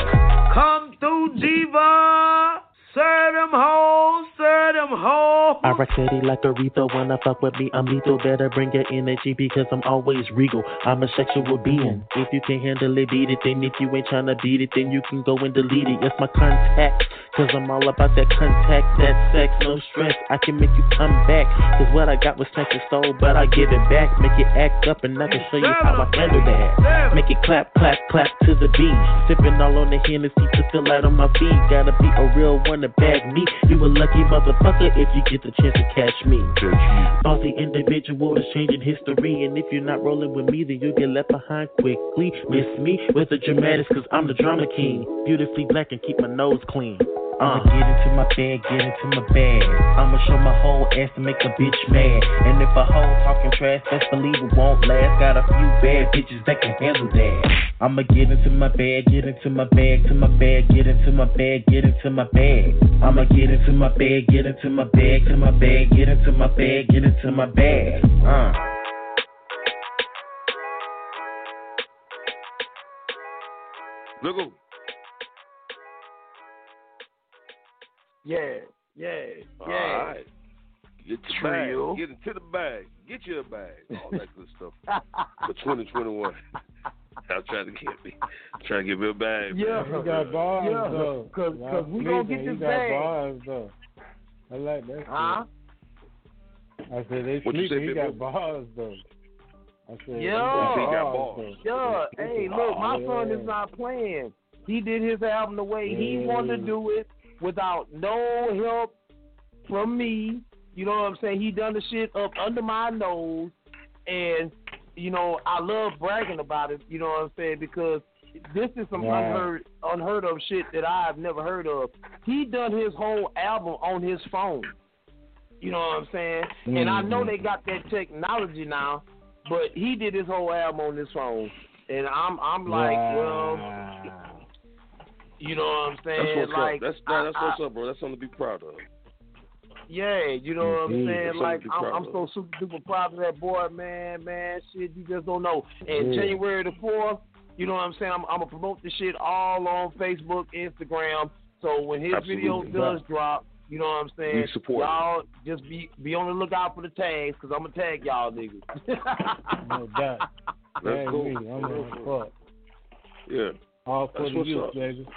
Come through, Diva. Serve them hoes, serve them hoes. I rock steady like Aretha. When I fuck with me, I'm lethal. Better bring your energy because I'm always regal. I'm a sexual being. If you can handle it, beat it. Then if you ain't tryna beat it, then you can go and delete it. It's my contact. Cause I'm all about that contact, that sex, no stress. I can make you come back. Cause what I got was snatch your soul, but I give it back. Make it act up and I can show you how I handle that. Make it clap, clap, clap to the beat. Sipping all on the Hennessy to feel light on my feet. Gotta be a real one to bag me. You a lucky motherfucker if you get the chance to catch me. Bossy individual is changing history. And if you're not rolling with me, then you'll get left behind quickly. Miss me with the dramatics, cause I'm the drama king. Beautifully black and keep my nose clean. I'ma get into my bag, get into my bag. I'ma show my whole ass and make a bitch mad. And if a hoe talking trash, best believe it won't last. Got a few bad bitches that can handle that. I'ma get into my bag, get into my bag, to my bag, get into my bag, get into my bag. I'ma get into my bag, get into my bag, to my bag, get into my bag, get into my bag. Uh. Look who. Yeah, yeah, All yeah. right. Get your Trill. bag. Get into the bag. Get you a bag. All that good stuff for 2021. I'm trying to get me, trying to get me a bag. Yeah. You got bars Yeah, though. 'cause- Y'all 'cause we gonna get You this bag. bars though. I like that. Huh? shit. I said they What you say, He got bars though. I said Yeah. he He got got bars. bars. Yeah, hey, look, my Yeah. son is not playing. He did his album the way he wanted to do it without no help from me. You know what I'm saying? He done the shit up under my nose, and you know I love bragging about it. You know what I'm saying? Because this is some Right. unheard unheard of shit that I've never heard of. He done his whole album on his phone. You know what I'm saying? And I know Mhm. they got that technology now, but he did his whole album on his phone. And I'm I'm like, well, Wow. You know what I'm saying? That's what's like, up. That's I- that's I- what's up, bro. That's something to be proud of. Yeah, you know what I'm Indeed. saying? That's Like something to be I'm, I'm so super duper proud of that boy, man, man. Shit, you just don't know. And Yeah. January the fourth, you know what I'm saying? I'm, I'm gonna promote this shit all on Facebook, Instagram. So when his video Absolutely. does drop, you know what I'm saying? We support y'all just be be on the lookout for the tags, cause I'm gonna tag y'all niggas. No doubt. That's Tag cool. me. I'm That's on cool. fuck. Yeah, All for That's the what's youth, up. baby.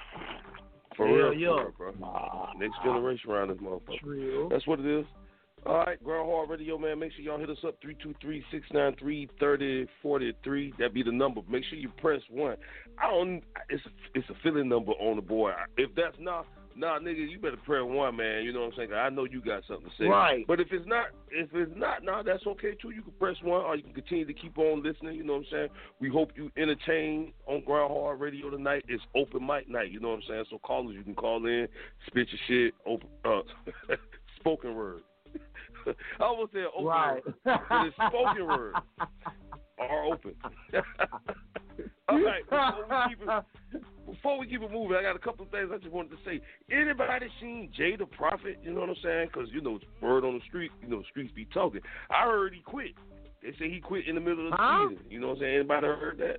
for Hell real, yeah. for real, bro. Next generation around this motherfucker. Trill. That's what it is. All right, Grind Hard Radio, man. Make sure y'all hit us up 323-693-3043. That be the number. Make sure you press one. I don't. It's a, it's a filling number on the board. If that's not, nah, nigga, you better press one, man. You know what I'm saying? I know you got something to say. Right. But if it's not, if it's not, nah, that's okay too. You can press one, or you can continue to keep on listening. You know what I'm saying? We hope you entertain on Grind Hard Radio tonight. It's open mic night. You know what I'm saying? So callers, you can call in, spit your shit, open, uh, spoken word. I almost said open Right. word, but it's spoken word are open. All right, before we, keep it, before we keep it moving, I got a couple of things I just wanted to say. Anybody seen J Da Prophet? You know what I'm saying? Because you know, it's word on the street. You know, streets be talking. I heard he quit. They say he quit in the middle of the Huh? season. You know what I'm saying? Anybody heard that?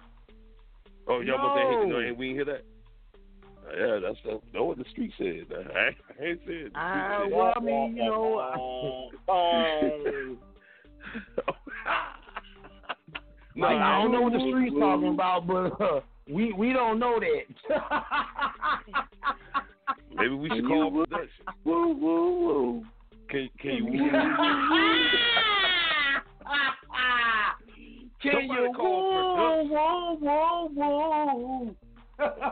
Oh, y'all must say, No. no, and we ain't hear that. Uh, Yeah, that's that's that's what the street said. I ain't, I ain't said. The Ah, street well, I mean, you know, um, No, like, I don't know what the streets talking about, but uh, we we don't know that. Maybe we should call production. woo woo woo. Can can you woo? Can Somebody you call woo woo woo woo?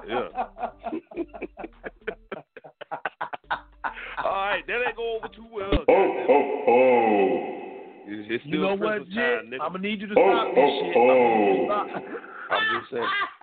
Yeah. All right, that ain't go over too well. Oh. It's, it's You still know what, Christmas Jit? time, nigga. I'm gonna need you to Oh, stop this oh, shit. I'm gonna need you to oh. stop. I'm just saying.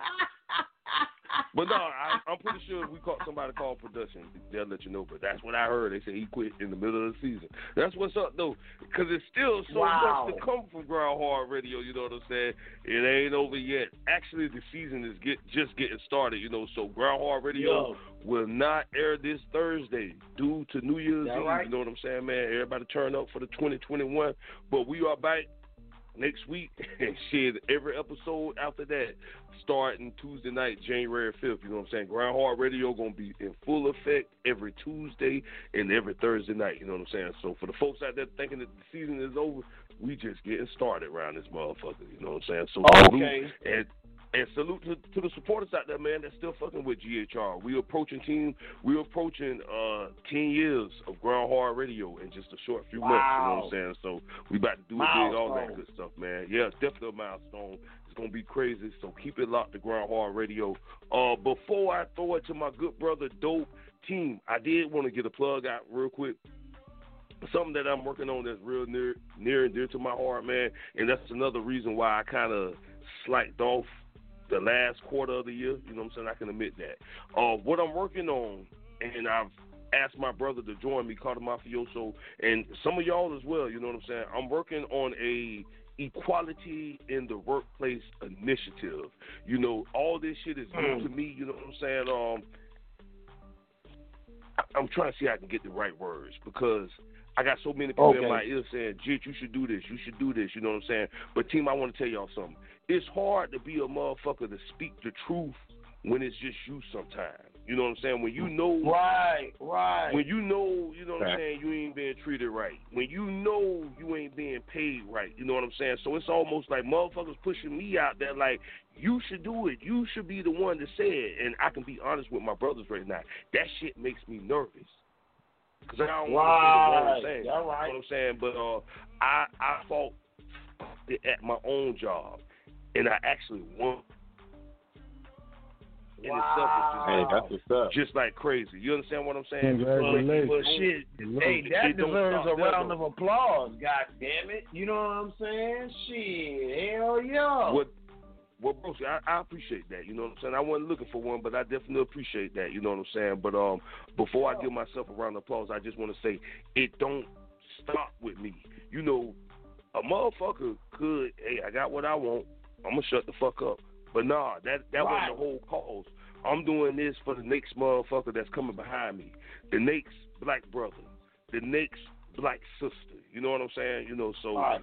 But no, I, I'm pretty sure if we caught somebody call production, they'll let you know. But that's what I heard. They say he quit in the middle of the season. That's what's up though, because it's still so Wow. much to come from Grind Hard Radio. You know what I'm saying? It ain't over yet. Actually, the season is get just getting started. You know, so Grind Hard Radio Yo. will not air this Thursday due to New Year's Eve. right? You know what I'm saying, man? Everybody turn up for the 2021. But we are back next week and shit every episode after that starting Tuesday night, January 5th. You know what I'm saying? Grind Hard Radio going to be in full effect every Tuesday and every Thursday night. You know what I'm saying? So for the folks out there thinking that the season is over, we just getting started around this motherfucker. You know what I'm saying? So Okay. and and salute to, to the supporters out there, man. That's still fucking with GHR. We approaching team. We approaching uh ten years of Grind Hard Radio in just a short few months. You know what I'm saying? So we about to do it big, all that good stuff, man. Yeah, it's definitely a milestone. It's gonna be crazy. So keep it locked to Grind Hard Radio. Uh, before I throw it to my good brother Dope Team, I did want to get a plug out real quick something that I'm working on that's real near near and dear to my heart, man. And that's another reason why I kind of slacked off the last quarter of the year. You know what I'm saying? I can admit that. Uh, what I'm working on, and I've asked my brother to join me, Cata' Mafioso, and some of y'all as well. You know what I'm saying? I'm working on a equality in the workplace initiative. You know, all this shit is new Mm. to me. You know what I'm saying? Um, I'm trying to see how I can get the right words because I got so many people in my ear saying, "Jit, you should do this. You should do this." You know what I'm saying? But team, I want to tell y'all something. It's hard to be a motherfucker to speak the truth when it's just you. Sometimes, you know what I'm saying? When you know, Right, right. when you know, you know what I'm saying, you ain't being treated right. When you know you ain't being paid right, you know what I'm saying? So it's almost like motherfuckers pushing me out there like, you should do it. You should be the one to say it. And I can be honest with my brothers right now. That shit makes me nervous. Because I don't want to say the wrong Right. thing. All right. You know what I'm saying? But uh, I, I fought at my own job. And I actually won. In itself is Hey, just, that's what's up. just like crazy. You understand what I'm saying? Congratulations. But shit, hey, that Shit deserves a round though. of applause. God damn it! You know what I'm saying? Shit, hell yeah. What well, bro, see, I, I appreciate that. You know what I'm saying? I wasn't looking for one, but I definitely appreciate that. You know what I'm saying? But um, before I give myself a round of applause, I just want to say it don't stop with me. You know, a motherfucker could, hey, I got what I want. I'm gonna shut the fuck up. But nah, that that Right. wasn't the whole cause. I'm doing this for the next motherfucker that's coming behind me, the next black brother, the next black sister. You know what I'm saying? You know, so. Right.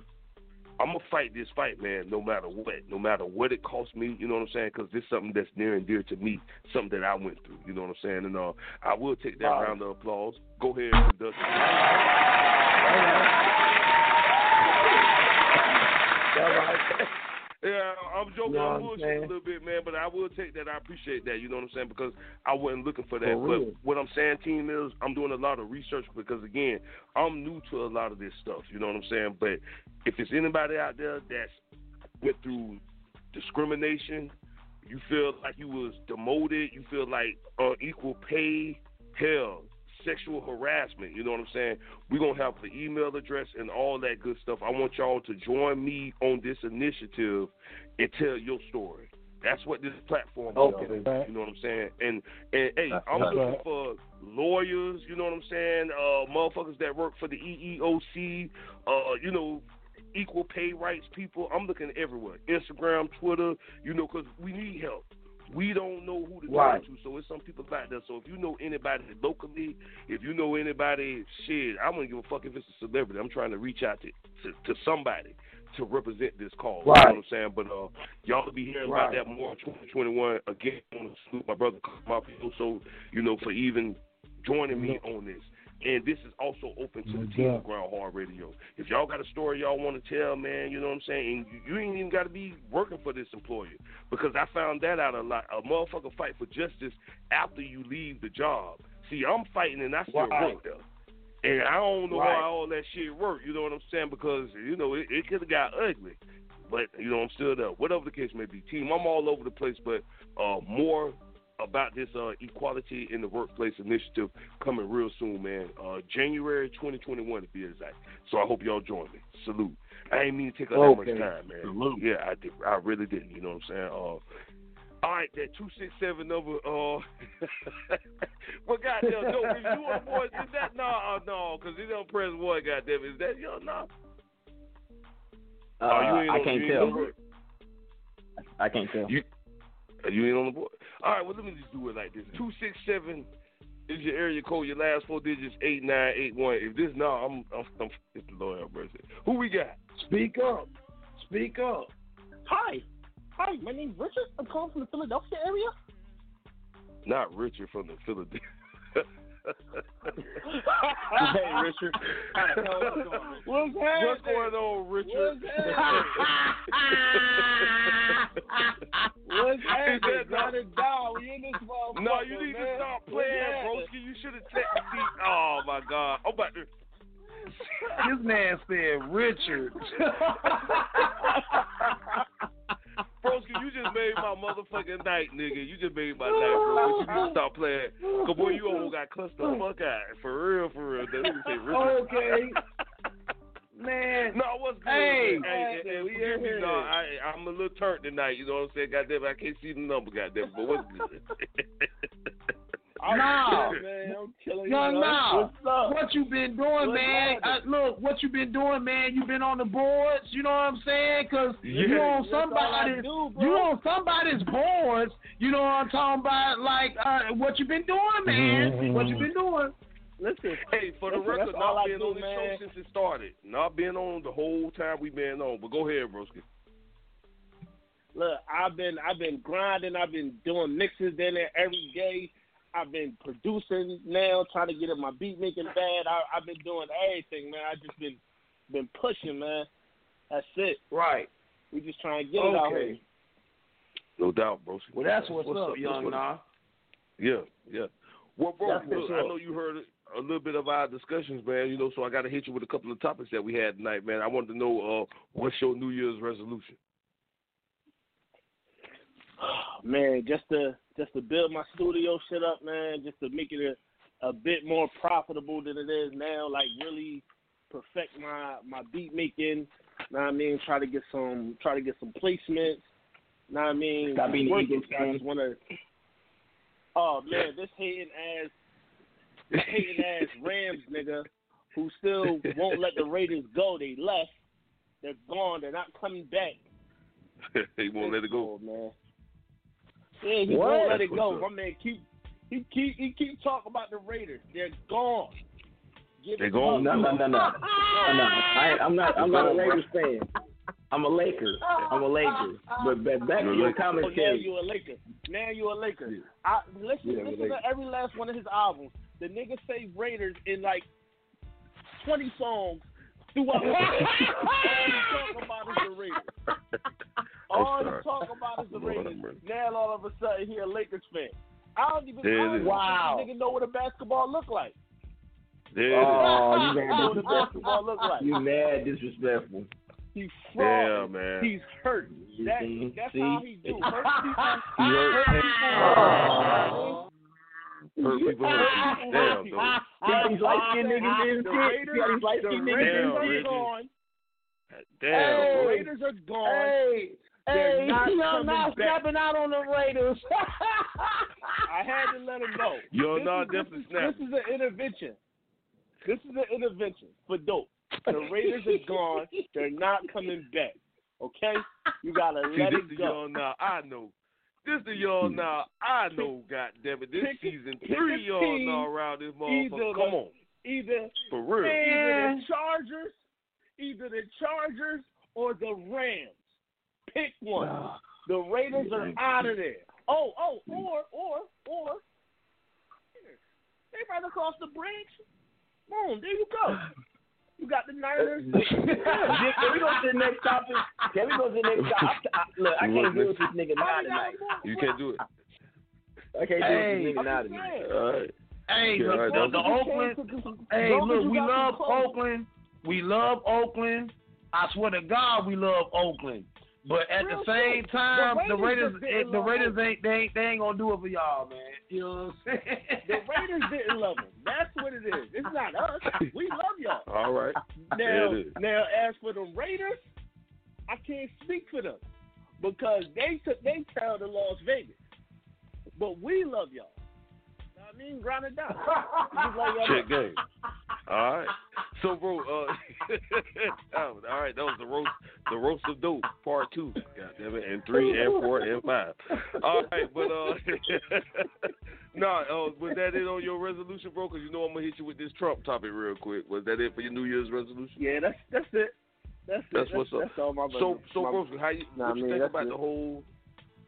I'm gonna fight this fight, man, no matter what, no matter what it costs me. You know what I'm saying? Because this is something that's near and dear to me, something that I went through. You know what I'm saying? And uh, I will take that Right. round of applause. Go ahead and conduct. Yeah, I'm joking. You know I'm what I'm a little bit, man, but I will take that. I appreciate that. You know what I'm saying? Because I wasn't looking for that. For but what I'm saying, team, is I'm doing a lot of research because again, I'm new to a lot of this stuff. You know what I'm saying? But if there's anybody out there that's went through discrimination, you feel like you was demoted, you feel like uh, unequal pay, hell, sexual harassment, you know what I'm saying? We're going to have the email address and all that good stuff. I want y'all to join me on this initiative and tell your story. That's what this platform Okay. is. You know what I'm saying? And and hey, That's I'm right. looking for lawyers, you know what I'm saying? Uh motherfuckers that work for the EEOC, uh, you know, equal pay rights people. I'm looking everywhere. Instagram, Twitter, you know, because we need help. We don't know who to Right. turn to, so it's some people out there. So if you know anybody locally, if you know anybody, shit, I don't give a fuck if it's a celebrity. I'm trying to reach out to to, to somebody to represent this cause. You know what I'm saying? But uh, y'all will be hearing about that more in 2021. Again, I want to salute my brother Mafio, so you know for even joining me on this. And this is also open to the team of Grind Hard Radio. If y'all got a story y'all want to tell, man, you know what I'm saying? And you, you ain't even got to be working for this employer. Because I found that out a lot. A motherfucker fight for justice after you leave the job. See, I'm fighting and I still Right. work there. And I don't know Right. how all that shit worked, you know what I'm saying? Because, you know, it, it could have got ugly. But, you know, I'm still there. Whatever the case may be. Team, I'm all over the place, but uh, more about this uh, equality in the workplace initiative coming real soon, man. Uh, January 2021 to be exact. So I hope y'all join me. Salute. I ain't mean to take up that Okay. much time, man. Salute. Yeah, I did. I really didn't. You know what I'm saying? Uh, all right, that two six seven number. Uh, well, goddamn, no, is you on the board? Is that no, uh, no? Because he don't press one. Goddamn, is that yo? No. Uh, oh, you ain't I can't you ain't tell. on the board? I can't tell. You, uh, you ain't on the board. All right, well, let me just do it like this. Two six seven is your area code. Your last four digits eight nine eight one. If this no, I'm I'm, I'm it's the Lord have mercy. Who we got? Speak up. Speak up. Hi. Hi, my name's Richard. I'm calling from the Philadelphia area. Not Richard from the Philadelphia. Hey, Richard. What's, What's going on, Richard? What's happening? Got it down. We in this motherfucker, No, you need man. to stop playing, broski. You should have checked the Oh my God! Oh, I'm about to. This man said Richard. Broski, you just made my motherfucking night, nigga. You just made my night, bro. But you need to stop playing. Cause boy, you almost got cussed the fuck out. For real, for real. That nigga say Richard. okay. Man. No, what's good? Hey, man? hey, hey, we forgive me, here. dog. I, I'm a little turned tonight. You know what I'm saying? Goddamn, I can't see the number. Goddamn, but what's good? Nah, man, I'm killing No, you. no. What's up? What you been doing, What's man? Happening? look, what you been doing, man? You been on the boards. You know what I'm saying? Cause you Yeah, on that's somebody's, do, you on somebody's boards. You know what I'm talking about? Like uh, what you been doing, man? What you been doing? Listen, Hey, for the listen, record, not I being do, on the show since it started. Not being on the whole time we've been on. But go ahead, broski. Look, I've been I've been grinding. I've been doing mixes in there every day. I've been producing now, trying to get in my beat making bad. I, I've been doing everything, man. I just been been pushing, man. That's it. Right. We just trying to get it out here. Okay. No doubt, bro. Well, that's what's, up, That's young what- nah. Yeah, yeah. Well, bro, That's look, I know you heard a little bit of our discussions, man. You know, so I got to hit you with a couple of topics that we had tonight, man. I wanted to know uh, what's your New Year's resolution? man, just to just to build my studio shit up, man, just to make it a, a bit more profitable than it is now, like really perfect my my beat making. Know what I mean? Try to get some try to get some placements. Know what I mean? Stop being it. I just wanna Oh man, this hating ass this hating ass Rams nigga who still won't let the Raiders go. They left. They're gone. They're not coming back. he won't let it go. Oh, man. Yeah, he What? won't let it go. what's My up. man keep he keep he keep talking about the Raiders. They're gone. Give They're it gone? No, no, no, no. no, no. I, I'm not. I'm not a Raiders fan. I'm a Laker. I'm a Laker. But back, back to You're your Laker. Oh, now commentary. you a Laker. Now you a Laker. I listen Yeah, listen Laker. to every last one of his albums. The nigga say Raiders in like twenty songs throughout. All he talk about is the Raiders. All he sorry. talk about is the Raiders. Now all of a sudden he a Lakers fan. I don't even, There I don't even Wow. this nigga know what a basketball look like. There it is. Oh, you know mad what a basketball look like. You mad disrespectful. He's Yeah, fraud. man. He's hurt. That, See? that's See? how he do. Hurt people. Hurt. Hurt people. Hurt people, hurt people. Damn, dude. See these light skinned niggas is? The See how Raiders, these light the skinned Raiders niggas are is? gone. Damn, The bro. Raiders are gone. Hey, They're hey, not you're coming not back. stepping out on the Raiders. I had to let him know. Yo, this nah, is, this, is, this is an intervention. This is an intervention for dope. The Raiders are gone. They're not coming back. Okay? You gotta See, let this it the go. y'all now. I know. This the y'all mm. now. I know. God damn it. This Pick- season three a y'all team, now around this motherfucker. the- Come on, Either for real. either the Chargers, either the Chargers or the Rams. Pick one. The Raiders are out of there. Oh, oh, or or or they right across the bridge. Boom, there you go. You got the Niners. Can we go to the next topic? Can we go to the next topic? I, I, look, I can't deal with this nigga now tonight. You can't do it. I can't deal Hey. with this nigga now I'm tonight. All right. Hey, Yeah, the, the, the Oakland. Hey, look, we love. Oakland. We love Oakland. I swear to God, we love Oakland. But at Real the same shit. time, The the Raiders Raiders, just eh, didn't the Raiders ain't they ain't they ain't gonna do it for y'all, man. You know what I'm saying? The Raiders didn't love them. That's what it is. It's not us. We love y'all. All right. Now, There it is. now, as for the Raiders, I can't speak for them because they took they traveled to Las Vegas, but we love y'all. Know what I mean, grind it down. Just like y'all Check game. All right. So, bro, uh, all right, that was the roast, the roast of dope, part two. God damn it, and three, and four, and five. All right, but uh, nah, uh, was that it on your resolution, bro? Because you know I'm gonna hit you with this Trump topic real quick. Was that it for your New Year's resolution? Yeah, that's that's it. That's it. That's what's up. That's all my So, so, my, bro, how you, Nah, what you man, think that's about it. the whole?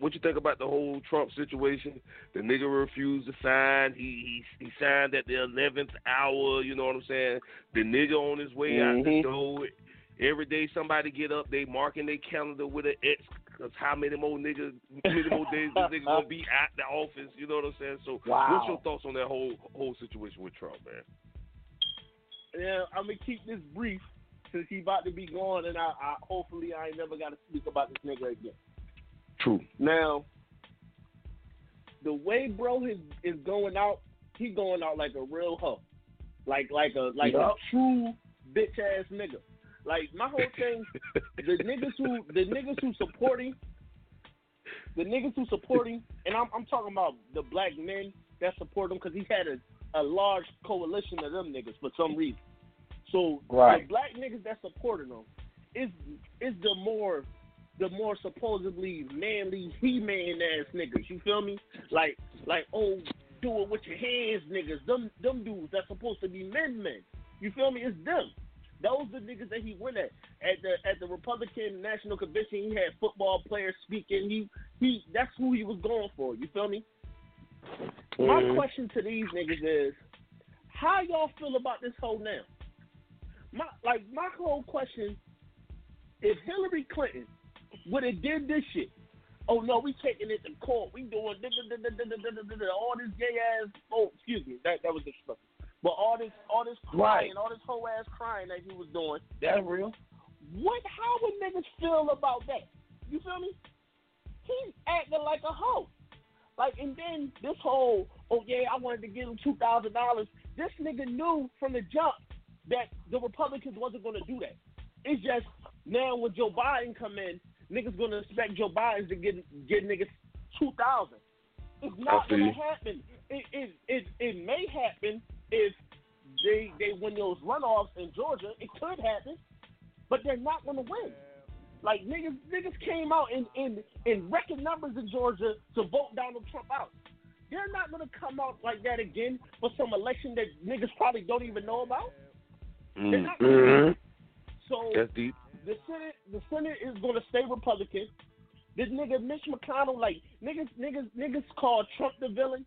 What you think about the whole Trump situation? The nigga refused to sign. He he, he signed at the eleventh hour. You know what I'm saying? The nigga on his way out the Mhm. door. Every day somebody get up, they marking their calendar with an X. Cause how many more niggas, many more days this nigga gonna be at the office? You know what I'm saying? So, Wow. what's your thoughts on that whole whole situation with Trump, man? Yeah, I'm gonna keep this brief since he about to be gone, and I, I hopefully I ain't never got to speak about this nigga again. True. Now, the way bro is is going out, he going out like a real hoe, like like a like Yup. a true bitch ass nigga. Like my whole thing, the niggas who the niggas who supporting, the niggas who supporting, and I'm I'm talking about the black men that support him because he had a, a large coalition of them niggas for some reason. So Right. the black niggas that supported him is is the more the more supposedly manly he man ass niggas. You feel me? Like like oh do it with your hands niggas. Them them dudes that's supposed to be men men. You feel me? It's them. Those the niggas that he went at at the at the Republican National Convention. He had football players speaking. He he that's who he was going for. You feel me? My Mhm. question to these niggas is, how y'all feel about this whole now? My like my whole question, if Hillary Clinton would have did this shit. Oh no, we taking it to court. We doing all this gay ass. Oh, excuse me, that that was disrespectful. But all this, all this crying, right. all this whole ass crying that he was doing. That's real. What? How would niggas feel about that? You feel me? He's acting like a hoe. Like, and then this whole, oh yeah, I wanted to give him two thousand dollars. This nigga knew from the jump that the Republicans wasn't gonna do that. It's just now when Joe Biden come in, niggas gonna expect Joe Biden to get get niggas two thousand. It's not gonna happen. It, it it it may happen if they they win those runoffs in Georgia. It could happen, but they're not gonna win. Like niggas, niggas came out in, in in record numbers in Georgia to vote Donald Trump out. They're not gonna come out like that again for some election that niggas probably don't even know about. They're not gonna do Mhm. So That's deep. The Senate, the Senate is gonna stay Republican. This nigga Mitch McConnell, like niggas, niggas, niggas call Trump the villain.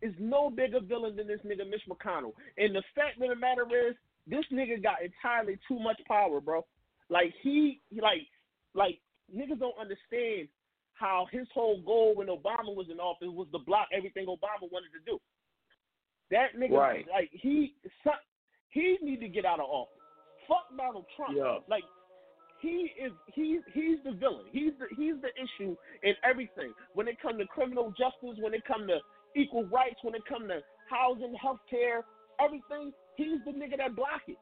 Is no bigger villain than this nigga Mitch McConnell. And the fact of the matter is, this nigga got entirely too much power, bro. Like he, like, like niggas don't understand how his whole goal when Obama was in office was to block everything Obama wanted to do. That nigga, Right. like he, he need to get out of office. Fuck Donald Trump. Yeah. Like he is he's he's the villain. He's the he's the issue in everything. When it comes to criminal justice, when it comes to equal rights, when it comes to housing, health care, everything, he's the nigga that block it.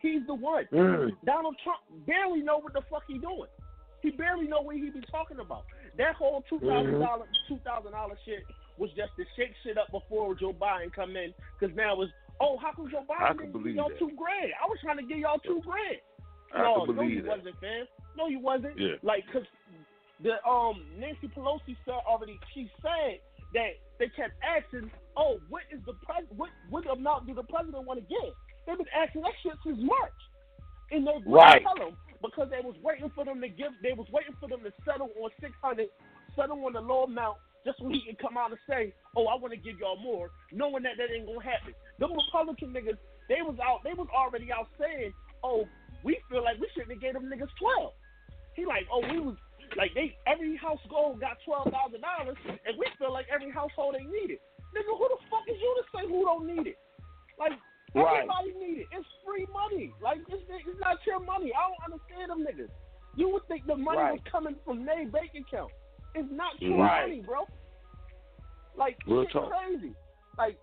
He's the one. Mm. Donald Trump barely know what the fuck he doing. He barely know what he be talking about. That whole two thousand dollar two thousand dollar shit was just to shake shit up before Joe Biden come in. Because now it's oh how come Joe Biden didn't give y'all that. two grand? I was trying to give y'all two grand. I no, no, you that. wasn't, fam. No, you wasn't. Yeah. Like, cause the um Nancy Pelosi said already. She said that they kept asking, "Oh, what is the pres? What what amount do the president want to give?" They've been asking that shit since March, and they Right. tell them because they was waiting for them to give. They was waiting for them to settle on six hundred, settle on the low amount, just so he can come out and say, "Oh, I want to give y'all more," knowing that that ain't gonna happen. The Republican niggas, they was out. They was already out saying, "Oh, we feel like we shouldn't have gave them niggas 12. He like, oh, we was like they every household got twelve thousand dollars, and we feel like every household ain't need it. Nigga, who the fuck is you to say who don't need it? Like Right. everybody need it. It's free money. Like it's, it's not your money. I don't understand them niggas. You would think the money was coming from their bank account. It's not your Right. money, bro. Like Real shit talk. crazy. Like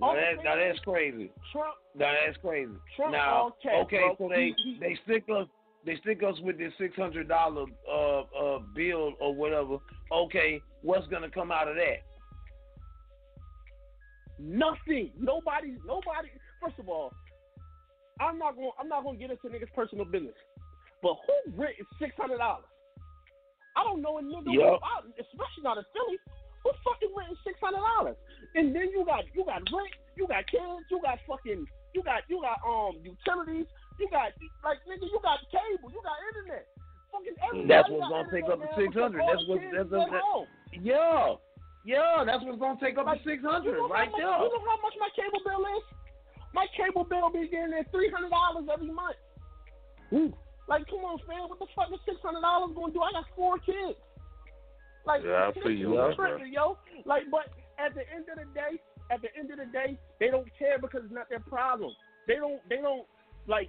Now, that, now that's crazy. Trump Now that's crazy. Trump now, okay, bro. so they He- he- they stick us they stick us with this six hundred dollar uh uh bill or whatever. Okay, what's gonna come out of that? Nothing. Nobody. Nobody. First of all, I'm not going. I'm not going to get into niggas' personal business. But who rent is six hundred dollars? I don't know a nigga. I- especially not in Philly, who fucking renting six hundred dollars. And then you got you got rent, you got kids, you got fucking, you got you got um utilities, you got like nigga, you got cable, you got internet. Fucking everybody That's what's gonna take up the six hundred. That's what that's what, at home. yeah. Yeah, that's what's gonna take up Like, the six You know right much, there. You know how much my cable bill is? My cable bill be getting at three hundred dollars every month. Ooh. Like, come on, fam, what the fuck is six hundred dollars gonna do? I got four kids. Like, Yeah, I feel you shit on is that, bro. tripping, yo. Like, but at the end of the day, at the end of the day, they don't care because it's not their problem. They don't. They don't like.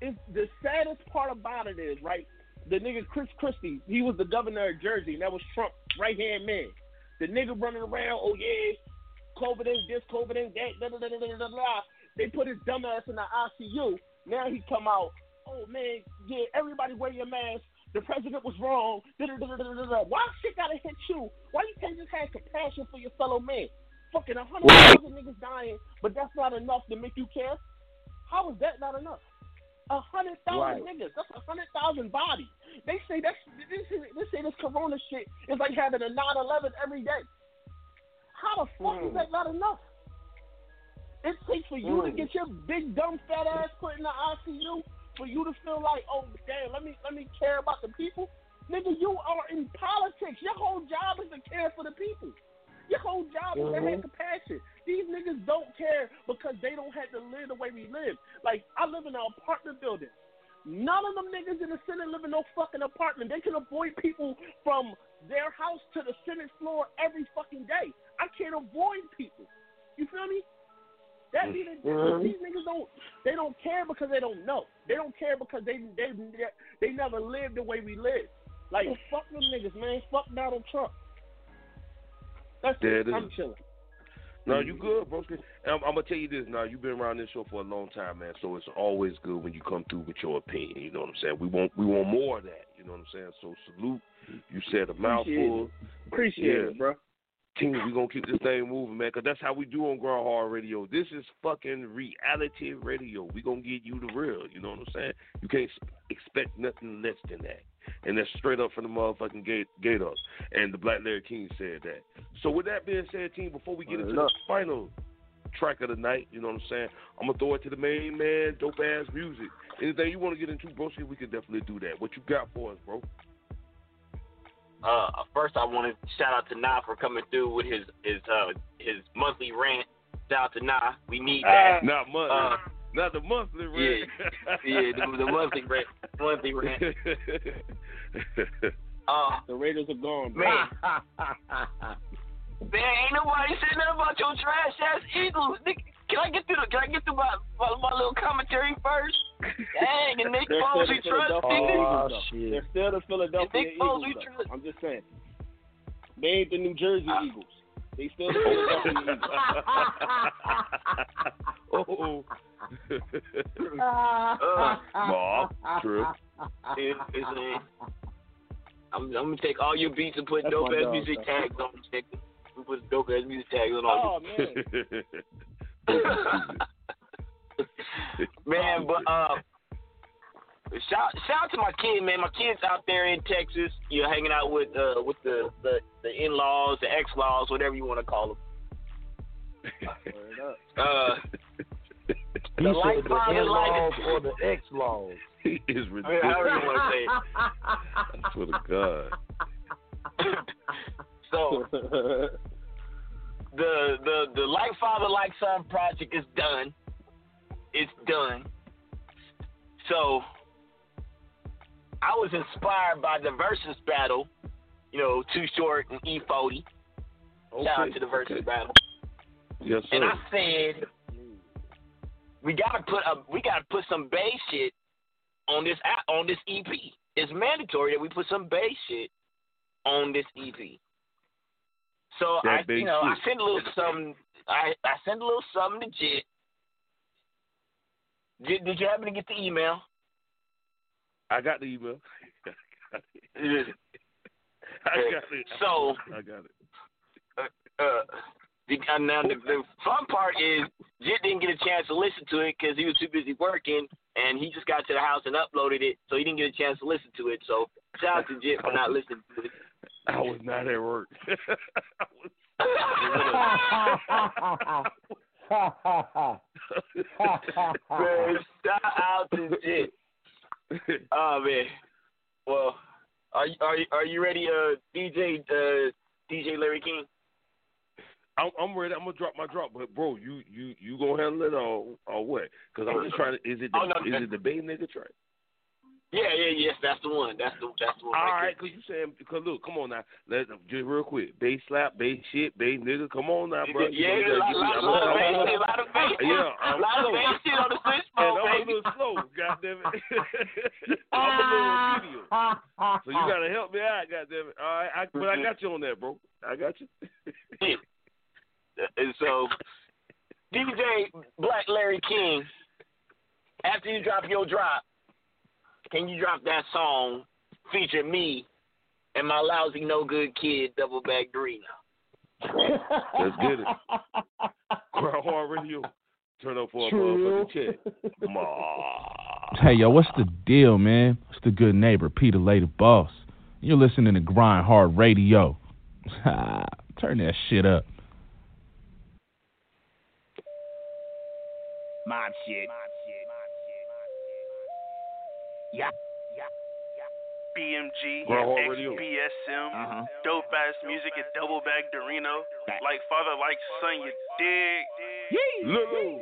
It's the saddest part about it is right. The nigga Chris Christie, he was the governor of Jersey, and that was Trump's right hand man. The nigga running around, oh yeah, COVID ain't this, COVID ain't that, da da da da da da. da. They put his dumb ass in the ICU. Now he come out, oh man, yeah, everybody wear your mask. The president was wrong. Da-da-da-da-da-da. Why shit gotta hit you? Why you can't just have compassion for your fellow man? Fucking a hundred thousand niggas dying, but that's not enough to make you care. How is that not enough? A hundred thousand Right. niggas. That's a hundred thousand bodies. They say that's they say, they say this corona shit is like having a 9-11 every day. How the fuck is Mm. that not enough? It takes for you to Mm. get your big dumb fat ass put in the ICU for you to feel like, oh damn, let me let me care about the people. Nigga, you are in politics. Your whole job is to care for the people. Your whole job is to have Mhm. compassion. These niggas don't care because they don't have to live the way we live. Like I live in an apartment building. None of them niggas in the Senate live in no fucking apartment. They can avoid people from their house to the Senate floor every fucking day. I can't avoid people. You feel me? That be the Mhm. these niggas don't they don't care because they don't know. They don't care because they they they never lived the way we live. Like fuck them niggas, man. Fuck Donald Trump. That's There it. it I'm is. chilling. No, you good, bro. I'm, I'm gonna tell you this now. You've been around this show for a long time, man. So it's always good when you come through with your opinion. You know what I'm saying? We want we want more of that. You know what I'm saying? So salute. You said a mouthful. Appreciate Yeah. it, bro. Team, we gonna keep this thing moving, man, because that's how we do on Grind Hard Radio. This is fucking reality radio. We're gonna get you the real. You know what I'm saying? You can't expect nothing less than that, and that's straight up from the motherfucking gate, gate up. And the Black Larry King said that. So with that being said, team, before we get into the final track of the night, you know what I'm saying? I'm gonna throw it to the main man, dope ass music. Anything you want to get into, bro? We can definitely do that. What you got for us, bro? Uh, first, I want to shout out to Nah for coming through with his his uh his monthly rant. Shout out to Nah. We need that. Not monthly. Uh, Not the monthly rant. yeah, yeah, the, the monthly rant. Monthly rant. Uh, The Raiders are gone, bro. man, man, ain't nobody said nothing about your trash ass Eagles. Nick, Can I get through the, Can I get through my, my my little commentary first? Dang, and Nick They're Foles, still we the trust Philadelphia nigga. Eagles. They're still the Philadelphia Nick Foles, Eagles. we though. trust- I'm just saying. They ain't the New Jersey Uh, Eagles. They still the Philadelphia Eagles. oh. Uh, Bob, true. it, it's a, I'm, I'm gonna take all your beats and put That's dope my ass dog, music bro. tags on them. nigga. We put dope ass music tags on all Oh man. man, but uh, shout shout out to my kid, man. My kid's out there in Texas. You're hanging out with uh with the the, the in laws, the ex laws, whatever you want to call them. Uh, He The said light the in-laws or the ex-laws. He is I mean, however you ridiculous. want to say it. I swear to God. So the the the like father like son project is done. It's done. So I was inspired by the versus battle. You know, Too Short and E Forty. Shout out to the versus okay. battle. Yes, sir. And I said we gotta put a we gotta put some bass shit on this on this EP. It's mandatory that we put some bass shit on this EP. So That I you know I shit. sent a little something. I I sent a little something to Jit. Jit, did you happen to get the email? I got the email. I got it. So I got it. uh, the, uh, now the, the fun part is Jit didn't get a chance to listen to it because he was too busy working, and he just got to the house and uploaded it, so he didn't get a chance to listen to it. So shout out to Jit for not listening to it. I was not at work. Man, shout out to Jit. Oh man. Well, are you are you, are you ready, uh, DJ uh, DJ Larry King? I'm, I'm ready. I'm gonna drop my drop, but bro, you you you gonna handle it or or what? Because I'm just trying to. Is it the, Oh, no, is it the Bay nigga track? Yeah, yeah, yes, that's the one. That's the that's the one. All right right, cause you saying because look, come on now, let just real quick, bass slap, bass shit, bass nigga, come on now, bro. You Yeah, a lot, you lot, gotta- lot of bass shit, a lot of bass shit. Yeah, a lot of bass shit on the switch And phone, I'm a baby. little slow, goddamn it. I'm a little medium. So you gotta help me out, goddamn it. All right, I, but I got you on that, bro. I got you. And so, DJ Black Larry King, after you drop your drop, can you drop that song feature me and my lousy no good kid double back Dorino. Let's get it. Grind Hard Radio. Turn up for a True. motherfucking check. Ma. Hey, yo, what's the deal, man? It's the good neighbor, Pedalay the Boss. You're listening to Grind Hard Radio. Turn that shit up. Mob shit. Yeah. BMG, Grind Hard Radio. XPSM, Uh-huh. dope ass music and double Bag Dorino. Like father, like son, you dig? Little.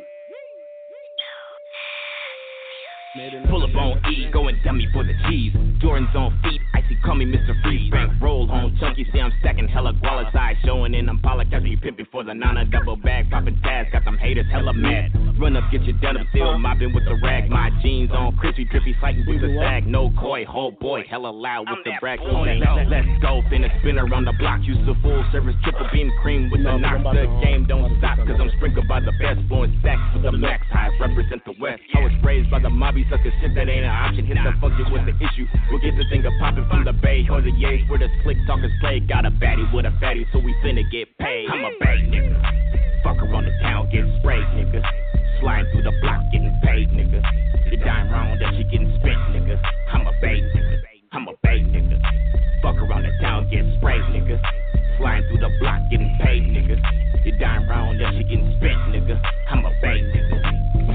Pull up on E, going dummy for the cheese. Jordan's on feet, icy call me Mr. Freeze. Bank roll home chunky, see I'm stacking hella guala showing in I'm Pollock, catch me pimping for the nana double bag, popping fast, got them haters hella mad. Run up, get your done up, still mopping with the rag. My jeans on crispy, drippy, fighting with the sag. No koi, whole boy, hella loud with the brag. Let's go, finna spin around the block. Use the full service triple beam cream with the knock. The game don't stop, cause I'm sprinkled by the best. Blowing stacks with the max high, represent the west. I was raised by the mobby sucker shit that ain't an option. Hit the fuck it with the issue. We'll get the thing a poppin' from the bay or the yays where the slick talkers play. Got a baddie with a fatty, so we finna get paid. I'm a bay nigga. Fuck around the town, get sprayed, nigga. Slide through the block, getting paid, nigga. The dime round that she getting spent, nigga. I'm a bay nigga. I'm a bay nigga. Fuck around the town, get sprayed, nigga. Slide through the block, getting paid, nigga. The dime round that she getting spent, nigga. I'm a bay nigga.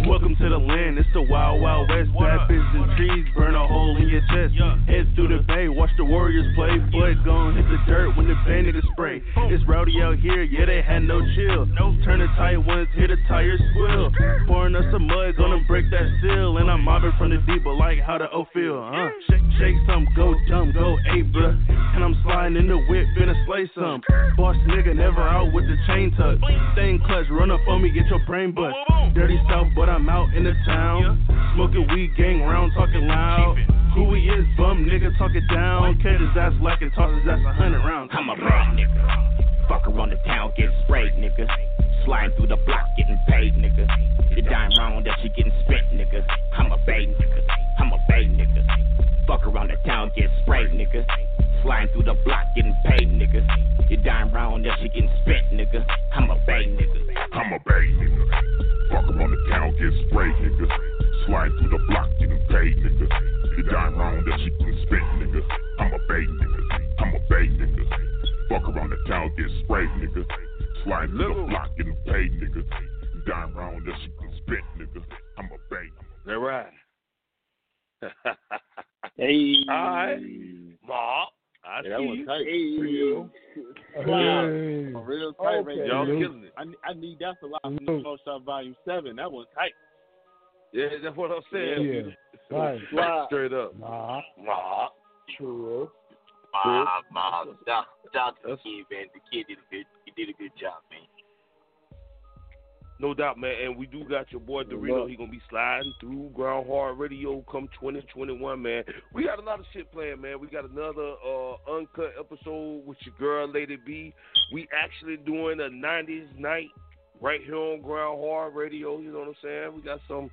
Welcome to the land, it's the wild, wild west. Bad bitches and trees, burn a hole in your chest. Head through the bay, watch the warriors play. Foot gon' hit the dirt when the bandit is spray. It's rowdy out here, yeah, they had no chill. Turn the tight ones, hit the tires squill. Pouring us some mud, gonna break that seal. And I'm mobbing from the deep, but like how the O feel, huh? Shake, shake some, go jump, go eight, bruh. And I'm sliding in the whip, finna slay some. Boss nigga, never out with the chain tuck. Staying clutch, run up on me, get your brain bust. Dirty South, but I'm out in the town. Smoking weed, gang round, talking loud. Who he is, bum nigga, talk it down. Catch his ass lacking, toss his ass a hundred rounds. I'm a bad nigga. Fuck around the town, get sprayed, nigga. Sliding through the block, getting paid, nigga. The dime round that she getting spent, nigga. I'm a bay nigga. I'm a bay nigga. Fuck around the town, get sprayed, nigga. Sliding through the block, getting paid, nigga. The dime round that she getting spent, nigga. I'm a bay nigga. I'm a bay nigga. Fuck around the town, get sprayed, nigga. Slide through the block, getting paid, nigga. The dime round that she can spit, nigga. I'm a bay nigga. I'm a bay nigga. Fuck around the town, get sprayed, nigga. Slide through the block, getting paid, nigga. The dime round that she can spit, nigga. I'm a bay. That right. hey. All right. Ma. I Yeah, that see was you. tight. Hey. Real. Wow. For real tight right. Y'all killing it. I, I need that to live from the Smoke Shop Volume 7. That was tight. Yeah, that's what I'm saying. Yeah. Right. Straight up. Nah. Ma. True. Ma, ma, shout, shout to the kid, man. The kid did a good, he did a good job, man. No doubt, man. And we do got your boy Dorito. He gonna be sliding through Grind Hard Radio come 2021, man. We got a lot of shit planned, man. We got another uh, uncut episode with your girl Lady B. We actually doing a 90s night right here on Grind Hard Radio. You know what I'm saying? We got some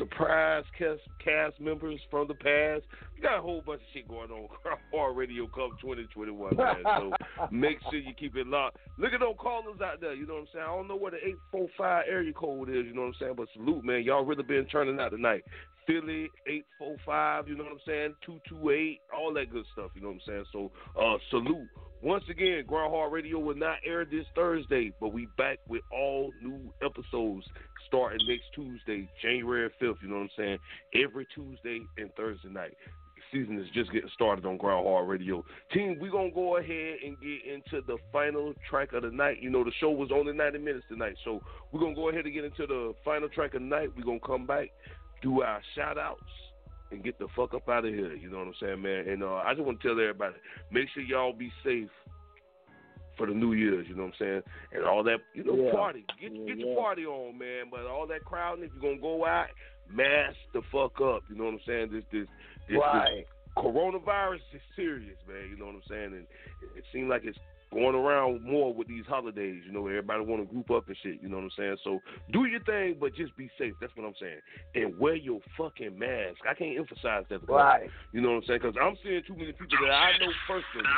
surprise cast, cast members from the past. We got a whole bunch of shit going on. Hard Radio come 2021, man. So make sure you keep it locked. Look at those callers out there. You know what I'm saying? I don't know what the 845 area code is. You know what I'm saying? But salute, man. Y'all really been turning out tonight. Philly 845. You know what I'm saying? 228. All that good stuff. You know what I'm saying? So uh, salute. Once again, Grind Hard Radio will not air this Thursday, but we back with all new episodes starting next Tuesday, January 5th. You know what I'm saying? Every Tuesday and Thursday night season is just getting started on Grind Hard Radio. Team, we're going to go ahead and get into the final track of the night. You know, the show was only 90 minutes tonight, so we're going to go ahead and get into the final track of the night. We're going to come back, do our shout outs, and get the fuck up out of here. You know what I'm saying, man? And uh, I just want to tell everybody make sure y'all be safe for the New Year's, you know what I'm saying? And all that, you know, Yeah. party. Get, Yeah, get yeah. your party on, man. But all that crowding, if you're going to go out, mask the fuck up. You know what I'm saying? This, this, this, Right. this coronavirus is serious, man. You know what I'm saying? And it, it seems like it's going around more with these holidays. You know, everybody want to group up and shit. You know what I'm saying? So do your thing, but just be safe. That's what I'm saying. And wear your fucking mask. I can't emphasize that. enough. Right. You know what I'm saying? Because I'm seeing too many people that I know personally.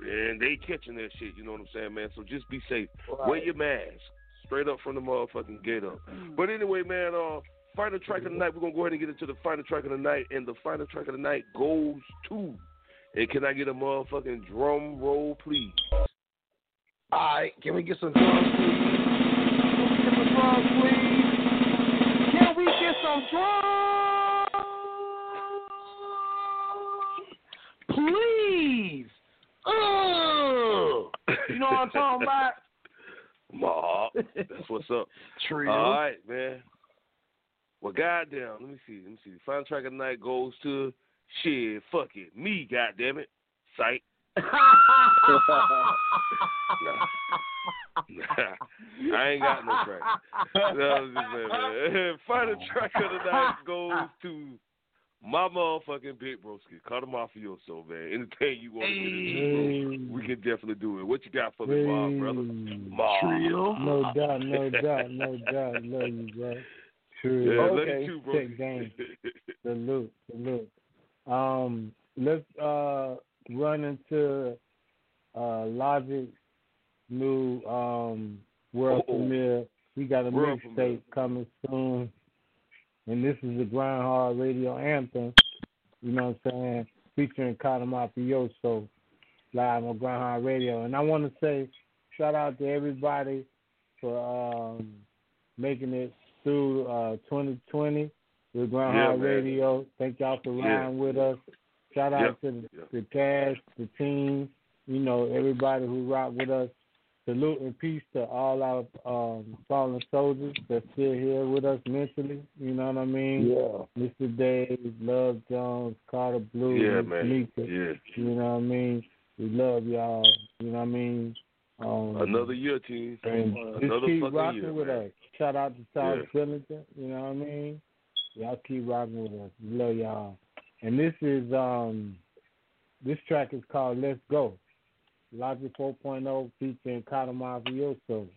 And they catching that shit, you know what I'm saying, man? So just be safe. Right. Wear your mask. Straight up from the motherfucking gate up. But anyway, man, uh, final track of the night, we're gonna go ahead and get into the final track of the night, and the final track of the night goes to and can I get a motherfucking drum roll, please? All right, can we get some drums, please? Can we get some drums, please? Can we get some drums? Please. Ugh. You know what I'm talking about? Ma, that's what's up. Trio. All right, man. Well, goddamn, let me see. Let me see. Final track of the night goes to shit. Fuck it, me. Goddamn it, sight. Nah, I ain't got no track. No, I'm just. Final oh, track of the night goes to my motherfucking big broski, Cut him off for Mafioso, man. Anything you want to get into, bro, we can definitely do it. What you got for me, Bob, brother? Ma. No doubt, no doubt, no doubt. Love you, bro. True. Yeah, love okay. you too, bro. Check game. Salute, salute. Um, let's uh run into uh Logic's new um world Uh-oh. premiere. We got a mixtape coming soon. And this is the Grind Hard Radio Anthem. You know what I'm saying? Featuring Cata' Mafioso live on Grind Hard Radio. And I want to say shout out to everybody for um, making it through uh, 2020 with Grind Yeah. Radio. Thank y'all for Yeah. with us. Shout out Yeah, to the, the cast, the team, you know, everybody who rock with us. Salute and peace to all our um, fallen soldiers that's still here with us mentally. You know what I mean? Yeah. Mr. Dave, Love Jones, Carter Blue, Yeah, man. Mika. Yeah. You know what I mean? We love y'all. You know what I mean? Um, Another year, team. and Another just keep fucking rocking year, with man. us. Shout out to South Yeah. You know what I mean? Y'all keep rocking with us. We love y'all. And this is um this track is called Let's Go. Logic 4.0 featuring Cata' Mafioso.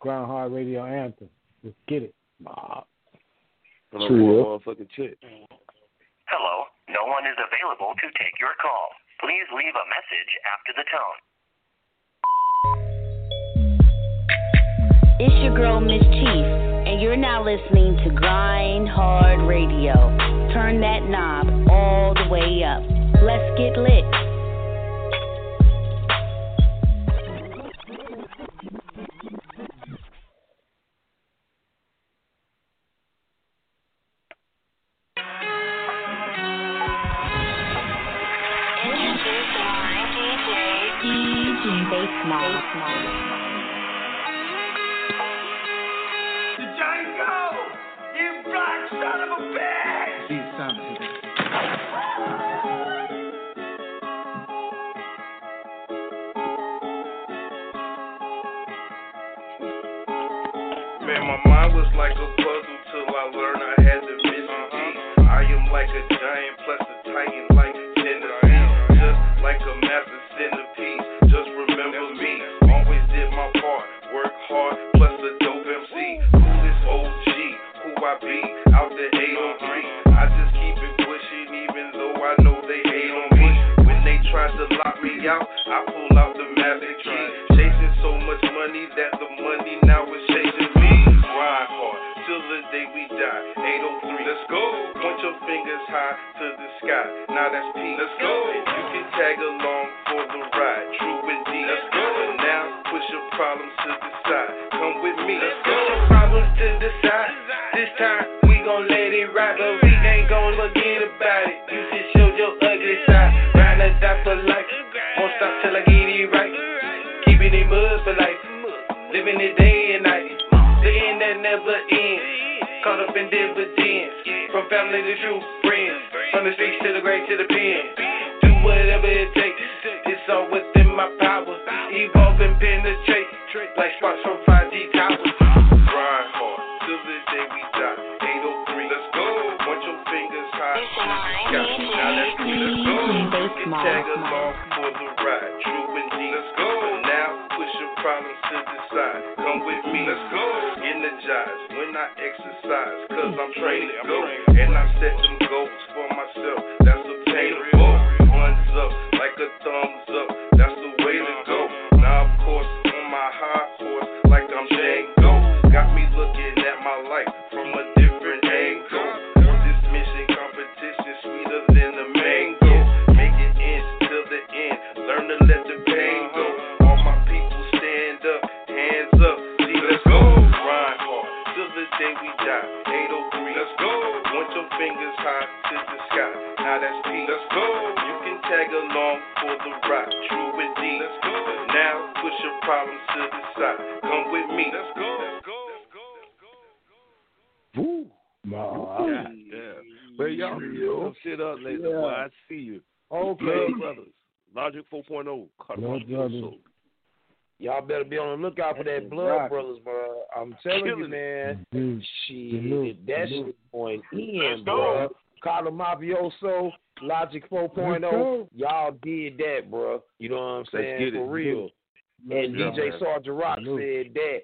Grind Hard Radio Anthem. Let's get it. Hold on, motherfucking check. Hello, no one is available to take your call. Please leave a message after the tone. It's your girl, Miss Chief, and you're now listening to Grind Hard Radio. Turn that knob all the way up. Let's get lit. DJ. Baseman. Man, my mind was like a puzzle Logic 4.0, y'all did that, bro. You know what I'm Let's saying? get it. For real. And Yeah, DJ man. Sergeant Rock Salute. said that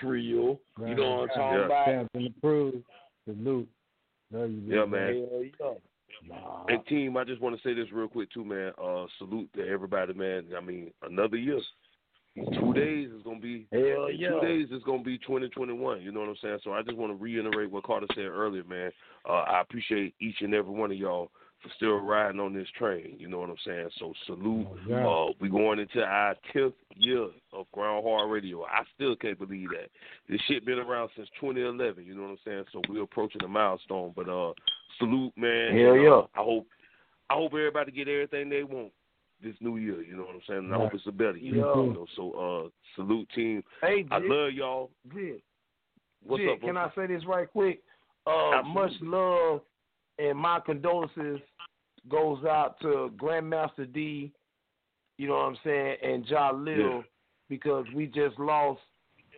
trio. You know what I'm talking Yeah. about? Stamp and approved. Salute. Love you, Yeah, man. Hell yeah. Nah. And team, I just want to say this real quick too, man. Uh, salute to everybody, man. I mean, another year. Two days is gonna be Hell yeah. two days is gonna be twenty twenty one. You know what I'm saying? So I just want to reiterate what Cata' said earlier, man. Uh, I appreciate each and every one of y'all for still riding on this train. You know what I'm saying? So salute. Oh, yeah. Uh, we going into our tenth year of Grind Hard Radio. I still can't believe that this shit been around since 2011. You know what I'm saying? So we're approaching a milestone. But uh, salute, man. Hell And, uh, yeah. I hope I hope everybody get everything they want this new year. You know what I'm saying? And I hope it's a better year. Yeah. You know, so uh, salute team. Hey, I love y'all. Jit, What's Jit, up? can? I say this right quick? Uh, Absolutely. much love and my condolences goes out to Grandmaster Dee, you know what I'm saying, and Jalil Yeah. because we just lost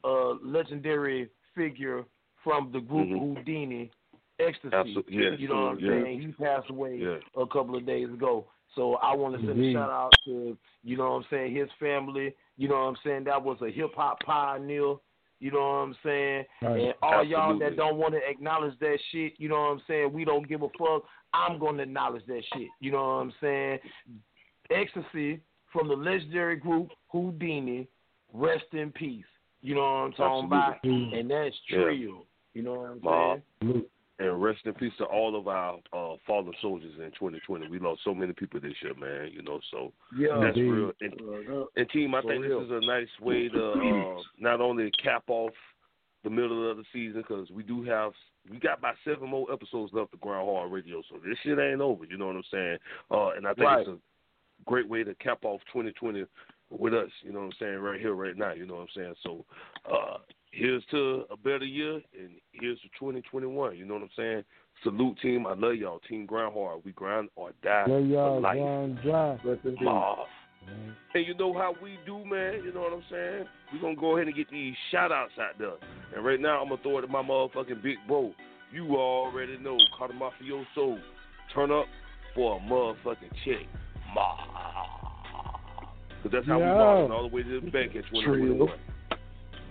a legendary figure from the group Mhm. Whodini, Ecstasy. Absolutely. Yeah. You know what I'm Yeah. saying? He passed away Yeah. a couple of days ago. So I want to send Indeed. a shout out to, you know what I'm saying, his family. You know what I'm saying? That was a hip hop pioneer. You know what I'm saying? Right. And all y'all that don't want to acknowledge that shit, you know what I'm saying? We don't give a fuck. I'm going to acknowledge that shit. You know what I'm saying? Ecstasy from the legendary group Whodini, rest in peace. You know what I'm talking Absolutely. about? And that's Yeah. You know what I'm Ma. saying? And rest in peace to all of our uh, fallen soldiers in 2020. We lost so many people this year, man. You know, so Yeah. that's Indeed. real. And, and team, I think real. this is a nice way to uh, not only cap off the middle of the season because we do have we got about seven more episodes left of Grind Hard Radio, so this shit ain't over. You know what I'm saying? Uh, and I think Right. it's a great way to cap off 2020 with us. You know what I'm saying? Right here, right now. You know what I'm saying? So uh, here's to a better year, and here's to 2021. You know what I'm saying? Salute team, I love y'all. Team Grind Hard, we grind or die Love y'all. for life. John John. Mob. And you know how we do, man. You know what I'm saying? We're going to go ahead and get these shout outs out there. And right now, I'm going to throw it to my motherfucking big bro. You already know, Cata' Mafioso. Turn up for a motherfucking check. Ma. Because that's how we Yo. all the way to the bank in 2021.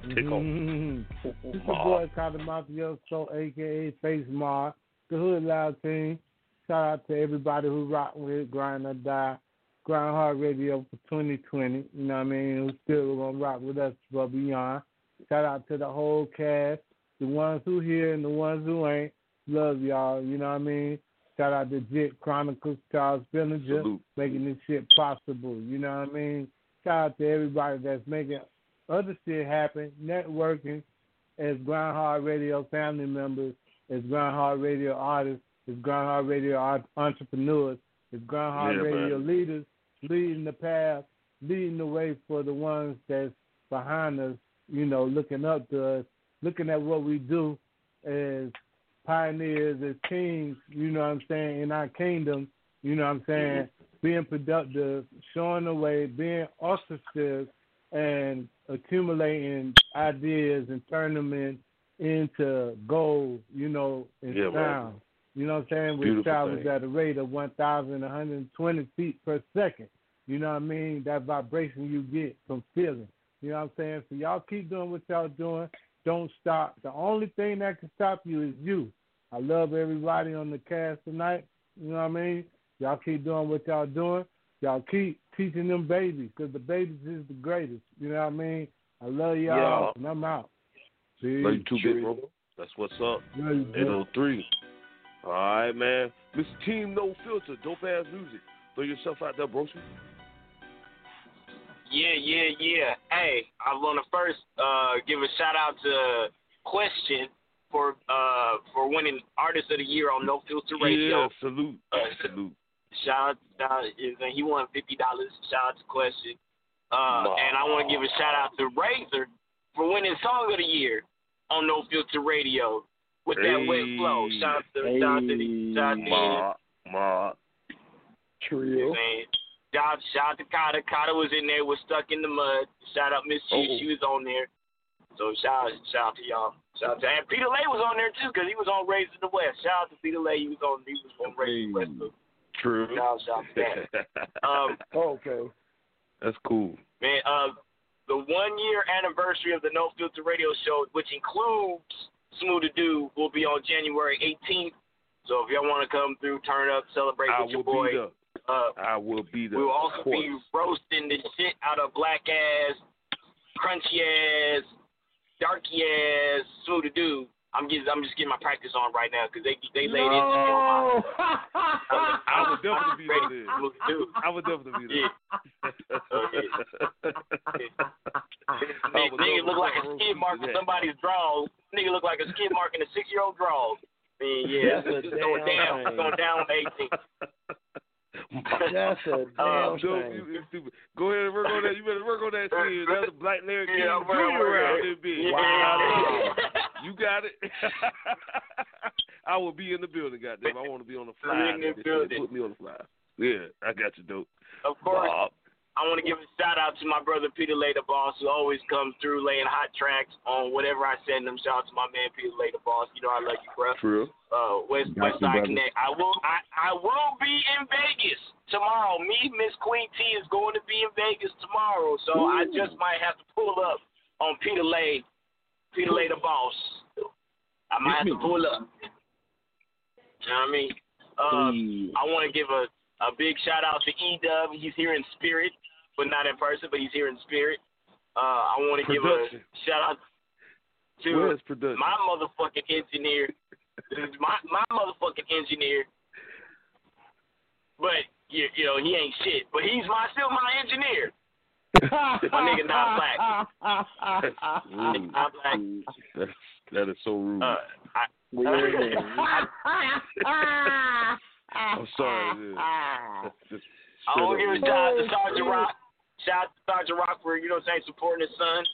Take off. Mhm. It's your Ma. boy Cata' Mafioso, aka Face Mar, the Hood Loud team. Shout out to everybody who rock with Grind or Die, Grind Hard Radio for 2020. You know what I mean? Who still gonna rock with us for beyond. Shout out to the whole cast, the ones who here and the ones who ain't. Love y'all. You know what I mean? Shout out to Jit Chronicles, Charles Billinger, Salute. making this shit possible. You know what I mean? Shout out to everybody that's making other shit happen, networking as Hard Radio family members, as Hard Radio artists, as Hard Radio entrepreneurs, as Hard Yeah, Radio man. leaders, leading the path, leading the way for the ones that's behind us, you know, looking up to us, looking at what we do as pioneers, as kings, you know what I'm saying, in our kingdom, you know what I'm saying, mm-hmm. being productive, showing the way, being auspicious, and accumulating ideas and turning them in, into gold, you know, and Yeah, man. sound. You know what I'm saying? Which Beautiful travels at a rate of 1,120 feet per second. You know what I mean? That vibration you get from feeling. You know what I'm saying? So y'all keep doing what y'all doing. Don't stop. The only thing that can stop you is you. I love everybody on the cast tonight. You know what I mean? Y'all keep doing what y'all doing. Y'all keep teaching them babies because the babies is the greatest. You know what I mean? I love y'all, Yeah. and I'm out. See? Love you too, big bro. That's what's up. Love you, 803. All right, man. Mr. Team No Filter, dope ass music. Throw yourself out there, bro. Yeah, yeah, yeah. Hey, I want to first uh, give a shout out to Question for uh, for winning Artist of the Year on No Filter Radio. Yeah, salute. Uh, salute. Shout out, shout out and he won fifty dollars. Shout out to Question. Uh, Wow. and I want to give a shout out to Razor for winning Song of the Year on No Filter Radio with that wet flow. Shout out to shout out to the shout out to Ma, ma. Trio. Man. Shout, shout out to Cata'. Cata' was in there, was stuck in the mud. Shout out Miss G, Oh. she was on there. So shout shout out to y'all. Shout out to and Pedalay was on there too, cause he was on Raised in the West. Shout out to Pedalay, he was on he was on Raised in the West. too. True. Shout, shout out to that. Um, okay. That's cool. Man, uh, the one year anniversary of the No Filter Radio Show, which includes Smooth to Do, will be on January 18th. So if y'all want to come through, turn up, celebrate I with your will boy. be there. Uh, I will be there. We'll also be roasting the shit out of black ass, crunchy ass, darky ass, smooth to do. I'm getting, I'm just getting my practice on right now because they they laid into me on my. I would definitely be there. Smooth to. I would definitely be there. Nigga, nigga look like a skid mark on somebody's draw. Nigga look like a skid mark in a six year old draw. I mean, yeah, That's a it's going damn down, shame. it's going down to 18. That's a Uh, damn Joe, shame. you, you stupid. Go ahead and work on that. You better work on that shit. That's a Black Larry King Yeah, I'm Jr. around this bitch. Wow. You got it. I will be in the building, goddamn. I want to be on the fly. in the This building. Put me on the fly. Yeah, I got you, dope. Of course, Bob. I want to give a shout out to my brother Pedalay the Boss, who always comes through laying hot tracks on whatever I send him. Shout out to my man Pedalay the Boss. You know I love you, bro. True. Uh, West Got West you, Side brother. Connect. I will I, I will be in Vegas tomorrow. Me, Miss Queen T is going to be in Vegas tomorrow, so I just might have to pull up on Pedalay, Pedalay the Boss. I might have to pull up. You know what I mean? Uh, I want to give a, a big shout out to E Dub. He's here in spirit, but not in person, but he's here in spirit. Uh, I want to give a shout out to my motherfucking engineer. my my motherfucking engineer. But you, you know he ain't shit, but he's my still my engineer. My nigga not black. Rude. Not black. That's, that is so rude. Uh, I, I'm sorry. Yeah. Just I straight want to up give a rude. shout out to Sergeant Rock. Shout out to Sergeant Rock for, you know what I'm saying, supporting his son.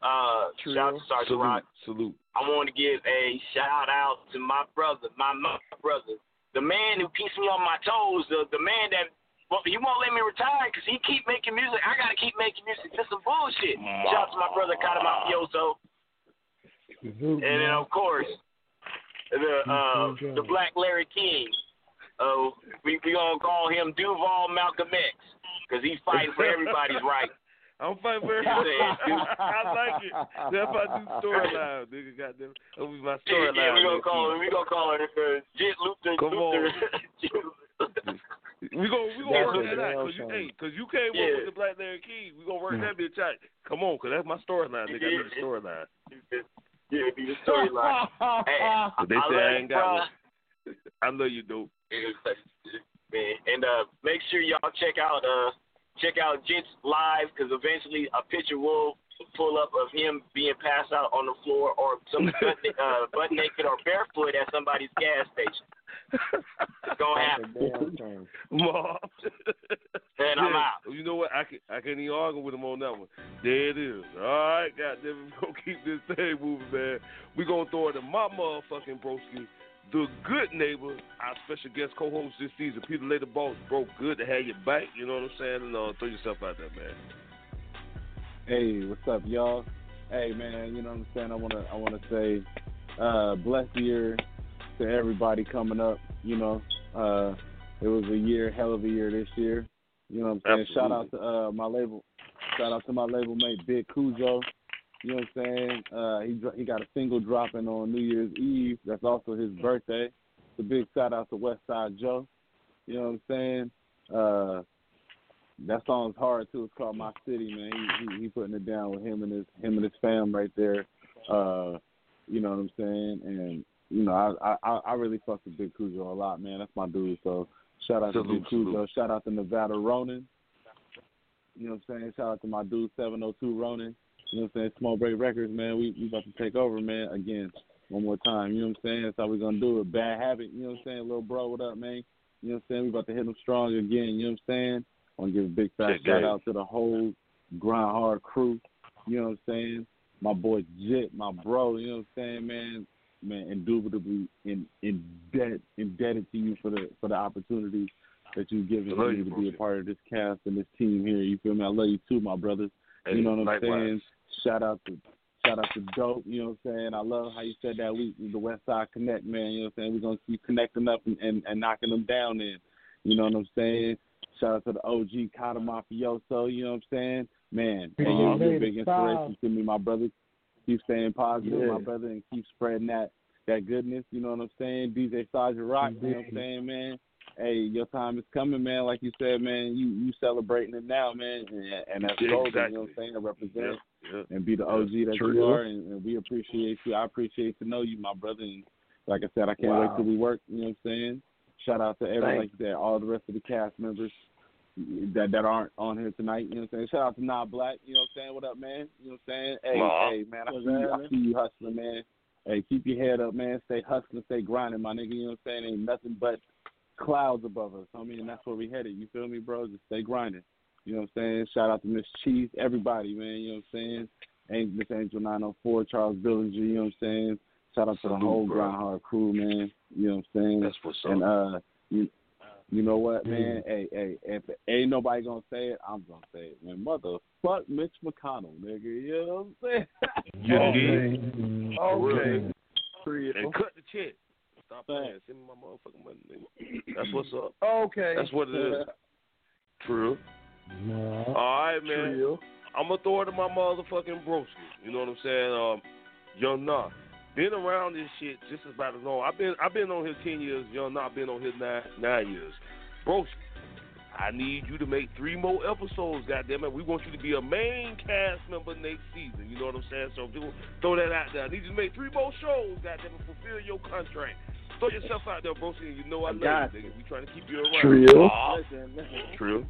Uh, shout out to Sergeant Salute. Rock. Salute. I want to give a shout out to my brother, my, my brother, the man who keeps me on my toes, the, the man that well, he won't let me retire because he keep making music. I got to keep making music. This some bullshit. Shout out to my brother, Cata' Mafioso. And then, of course, the uh, the Black Larry King. Uh, we we gonna call him Duval Malcolm X because he's fighting for everybody's right. I'm fighting for Yeah, everybody. I like it. That's my new storyline, nigga. Goddamn, that'll be my Yeah, storyline. yeah, we gonna call him. We gonna call her uh, Jet Luther. Come Luther. We gonna we gonna That's work that out because you shame. hey, cause you came Yeah. up with the Black Larry King. We gonna work that bitch out. Come on, cause that's my storyline, nigga. I need a storyline. yeah, be the storyline. hey, But they I say love I you, ain't got bro. one. I love you, dope. Man, and uh, make sure y'all check out uh check out Jits live because eventually a picture will pull up of him being passed out on the floor or some butt, uh, butt naked or barefoot at somebody's gas station. It's gonna happen. Mom. And I'm out. You know what? I can I can't even argue with him on that one. There it is. All right, goddamn, we gonna keep this thing moving, man. We gonna throw it to my motherfucking broski, the good neighbor, our special guest co-host this season, Pedalay the Boss. Bro, good to have you back. You know what I'm saying? And uh, throw yourself out there, man. Hey, what's up, y'all? Hey, man, you know what I'm saying? I wanna, I wanna say, uh, blessed year to everybody coming up. You know, uh, it was a year, hell of a year this year. You know what I'm saying? Absolutely. Shout out to uh, my label. Shout out to my label mate Big Cujo. You know what I'm saying? Uh, he he got a single dropping on New Year's Eve. That's also his birthday. It's a big shout out to West Side Joe. You know what I'm saying? That song's hard too. It's called My City, man. He, he he putting it down with him and his him and his fam right there. Uh, you know what I'm saying? And you know, I I I really fuck with Big Cujo a lot, man. That's my dude. So shout out to Big Cujo. salute. Shout out to Nevada Ronin. You know what I'm saying? Shout out to my dude 702 Ronin. You know what I'm saying? Small Break Records, man. We we about to take over, man. Again, one more time. You know what I'm saying? That's how we gonna do it. Bad habit. You know what I'm saying? Little bro, what up, man? You know what I'm saying? We about to hit them strong again. You know what I'm saying? Want to give a big fat shout out to the whole Grind Hard crew. You know what I'm saying? My boy Jit, my bro. You know what I'm saying, man? Man, indubitably in in debt indebted to you for the for the opportunity that you've given me you, to be a part of this cast and this team here. You feel me? I love you too, my brothers. Hey, you know what I'm likewise. saying? Shout out to shout out to Dope, you know what I'm saying? I love how you said that we the West Side Connect, man, you know what I'm saying? We're gonna keep connecting up and, and, and knocking them down in. You know what I'm saying? Shout out to the OG Cata' Mafioso, you know what I'm saying? Man, Yeah, hey, uh, you're a big style. inspiration to me, my brother. Keep staying positive, Yeah. my brother, and keep spreading that that goodness, you know what I'm saying? DJ Sergeant Rock, you know what I'm saying, man? Hey, your time is coming, man. Like you said, man, you you celebrating it now, man, and, and that's Yeah, golden. You know what I'm saying? To represent Yeah, yeah. and be the Yeah, OG that true. you are, and, and we appreciate you. I appreciate to know you, my brother. And like I said, I can't wait Wow. till we work. You know what I'm saying? Shout out to every Thank like you said, all the rest of the cast members that that aren't on here tonight. You know what I'm saying? Shout out to Nah Black. You know what I'm saying? What up, man? You know what I'm saying? Hey, Aw. hey, man, I see, you, I see you hustling, man. Hey, keep your head up, man. Stay hustling, stay grinding, my nigga. You know what I'm saying? Ain't nothing but clouds above us. I mean, that's where we headed. You feel me, bro? Just stay grinding. You know what I'm saying? Shout out to Miss Cheese, everybody, man. You know what I'm saying? Angel, Miss Angel 904, Charles Billinger. You know what I'm saying? Shout out to the whole bro. Grind Hard crew, man. You know what I'm saying? That's what's up. And uh, you, you know what, Mm. man? Hey, hey, if ain't nobody gonna say it, I'm gonna say it, man. Motherfuck Mitch McConnell, nigga. You know what I'm saying? You Okay. did. Mm, Okay. Trio. And cut the check. Stop playing. Send me my motherfucking money, nigga. That's what's up. Okay. That's what it is. True. No. All right, man. Trio. I'm gonna throw it to my motherfucking broski. You know what I'm saying? Um, Young Nah. Been around this shit just about as long. I've been I've been on here ten years. Young Nah been on here nine nine years. Broski, I need you to make three more episodes. Goddamn it, we want you to be a main cast member next season. You know what I'm saying? So do- throw that out there. I need you to make three more shows. Goddamn it, fulfill your contract. Throw yourself out there, broski. and You know I love Got you, nigga. We trying to keep you around. Trio. Aw. Ah. Listen, listen, True.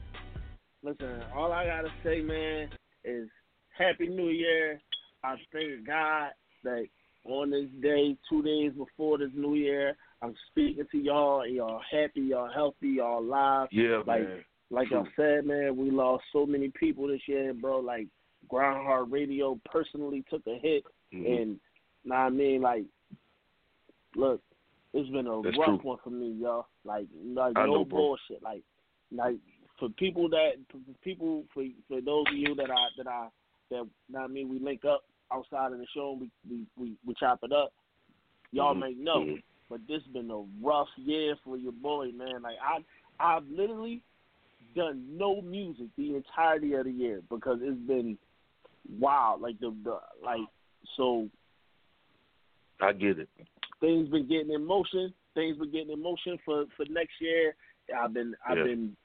listen. All I gotta say, man, is Happy New Year. I thank God that on this day, two days before this New Year, I'm speaking to y'all. and Y'all happy, y'all healthy, y'all alive. Yeah, like, man. like True. I said, man, we lost so many people this year, bro. Like Grind Hard Radio personally took a hit, Mhm. and now I mean, like, look, it's been a That's rough true. one for me, y'all. Like, like I no know, bullshit. Like, like for people that for people for for those of you that I that I that now I mean we link up outside of the show and we we we, we chop it up. Y'all Mhm. may know, but this has been a rough year for your boy, man. Like I I've literally done no music the entirety of the year because it's been wild. Like the the like so I get it. things been getting in motion. Things been getting in motion for for next year. I've been I've Yeah. been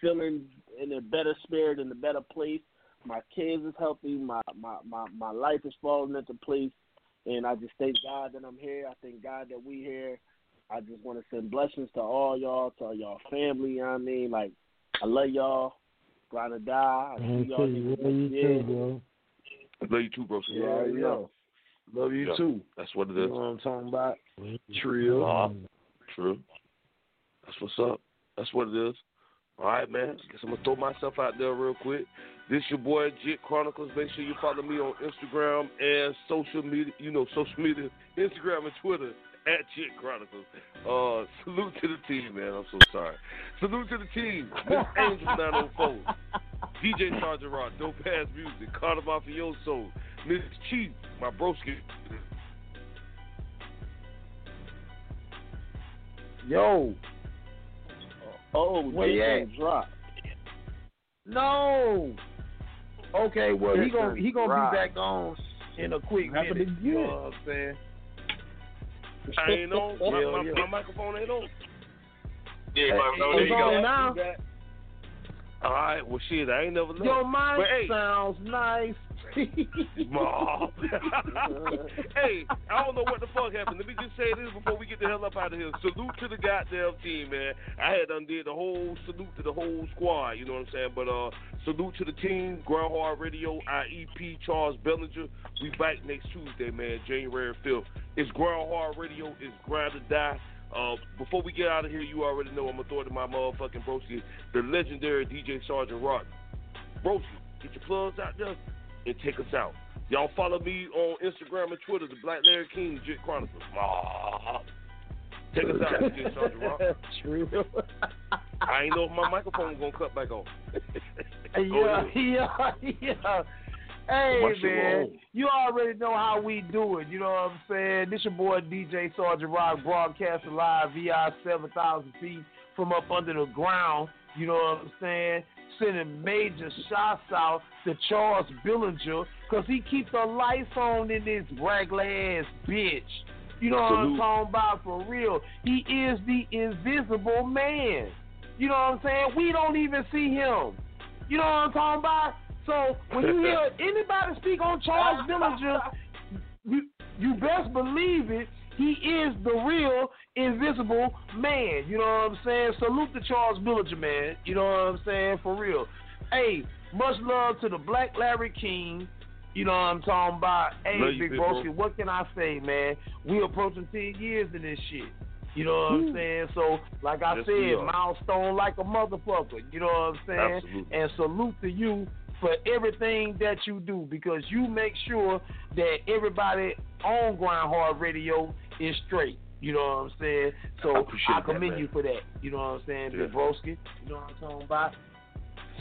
feeling in a better spirit, in a better place. My kids is healthy. My my my my life is falling into place, and I just thank God that I'm here. I thank God that we here. I just want to send blessings to all y'all, to all y'all family. You know what I mean, like I love y'all. Gotta die. I Man, see y'all too, niggas love you year. too, bro. Love you too, bro. Yeah, yeah. Love you Yeah. too. That's what it You know what I'm talking about? Trio. Uh, true. That's what's up. That's what it is. All right, man. Guess I'm gonna throw myself out there real quick. This your boy Jit Chronicles. Make sure you follow me on Instagram and social media. You know, social media, Instagram and Twitter at Jit Chronicles. Uh, salute to the team, man. I'm so sorry. Salute to the team. Miss Angel 904. DJ Sergeant Rock, Dope Ass Music, Cata' Mafioso, Miss Chief, my broski. Yo. Oh, Where you Jason drop. No. Okay, well he gonna he gonna Right. be back on in a quick Happened minute. You know what I'm saying? I ain't on. My, Yeah, my, yeah. my microphone ain't on. Yeah, Hey, my, it's on now. All right. Well, shit. I ain't never looked. Your mic But hey, sounds nice. Mom. hey, I don't know what the fuck happened. Let me just say this before we get the hell up out of here. Salute to the goddamn team, man. I had undid the whole salute to the whole squad. You know what I'm saying? But uh, salute to the team, Grind Hard Radio, IEP, Charles Bellinger. We back next Tuesday, man, January 5th. It's Grind Hard Radio. It's Grind to Die. Uh, before we get out of here, you already know I'm gonna throw it to my motherfucking broski, the legendary DJ Sergeant Rock. Broski, get your plugs out there and take us out. Y'all follow me on Instagram and Twitter, the Black Larry King, Jit Chronicles. Ah. Take us out, DJ Sergeant Rock. True. I ain't know if my microphone was gonna cut back on. yeah, yeah, yeah. Hey shit man, you already know how we do it. You know what I'm saying? This your boy DJ Sergeant Rock broadcasting live via 7000 feet from up under the ground. You know what I'm saying? Sending major shots out to Charles Billinger because he keeps the lights on in this raggedy ass bitch. You know what I'm talking about for real. He is the invisible man. You know what I'm saying? We don't even see him. You know what I'm talking about? So when you hear anybody speak on Charles Billinger, you, you best believe it. He is the real invisible man. You know what I'm saying? Salute to Charles Billinger, man. You know what I'm saying? For real. Hey, much love to the Black Larry King. You know what I'm talking about? Hey, Love Big big Broski, bro. what can I say, man? We approaching 10 years in this shit. You know what I'm hmm. saying? So, like I Yes, said, milestone like a motherfucker. You know what I'm saying? Absolutely. And salute to you for everything that you do because you make sure that everybody on Grind Hard Radio is straight. You know what I'm saying? So I I commend man. you for that. You know what I'm saying, Yeah. You know what I'm talking about?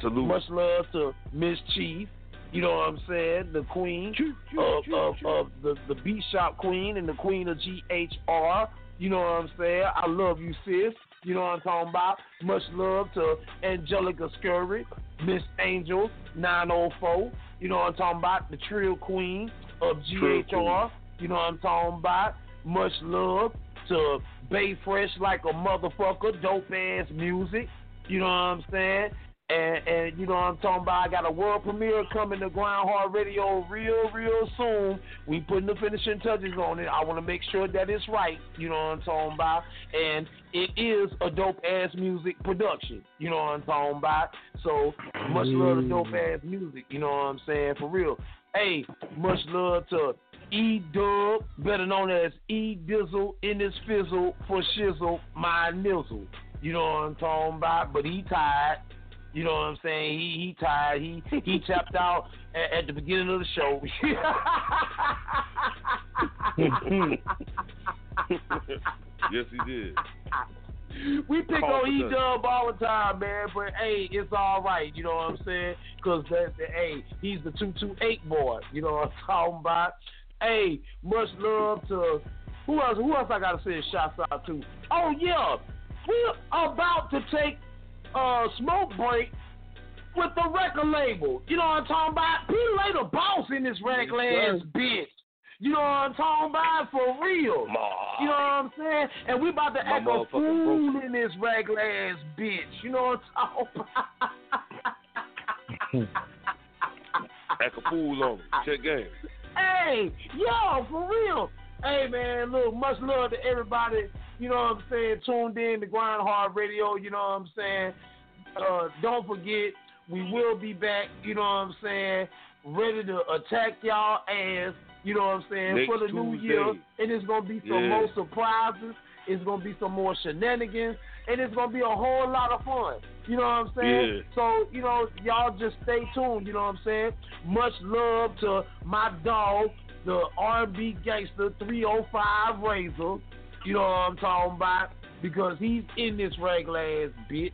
Salute. Much love to Miss Chief. You know what I'm saying? The queen of, of, of the, the beat shop queen and the queen of GHR. You know what I'm saying? I love you, sis. You know what I'm talking about? Much love to Angelica Scurry, Miss Angel 904. You know what I'm talking about? The Trill Queen of GHR. You know what I'm talking about? Much love to Bay Fresh like a motherfucker, dope ass music. You know what I'm saying? And and you know what I'm talking about? I got a world premiere coming to Grind Hard Radio real, real soon. We putting the finishing touches on it. I want to make sure that it's right. You know what I'm talking about? And it is a dope ass music production. You know what I'm talking about? So much love to dope mm. ass music. You know what I'm saying? For real. Hey, much love to E Dub, better known as E Dizzle in this fizzle for shizzle, my nizzle. You know what I'm talking about? But he tired. You know what I'm saying? He he tired. He he tapped out at, at the beginning of the show. yes, he did. we pick Call on E Dub all the time, man. But hey, it's all right. You know what I'm saying? Because that, that hey, he's the two two eight boy. You know what I'm talking about? Hey, much love to who else? Who else I gotta send shots out to? Oh yeah, we're about to take a smoke break with the record label. You know what I'm talking about? Pedalay the boss in this regular ass bitch. You know what I'm talking about? For real. You know what I'm saying? And we about to My act a fool in this regular ass bitch. You know what I'm talking about? Act a fool on him. Check game. Hey, yo, for real. Hey, man, look, much love to everybody, you know what I'm saying, tuned in to Grind Hard Radio, you know what I'm saying. Uh, don't forget, we will be back, you know what I'm saying, ready to attack y'all ass, you know what I'm saying, Next for the new year. And it's going to be some Yeah. more surprises. It's going to be some more shenanigans. And it's going to be a whole lot of fun. You know what I'm saying? Yeah. So, you know, y'all just stay tuned, you know what I'm saying? Much love to my dog, the R&B gangster 305 Razor. You know what I'm talking about? Because he's in this regular ass bitch.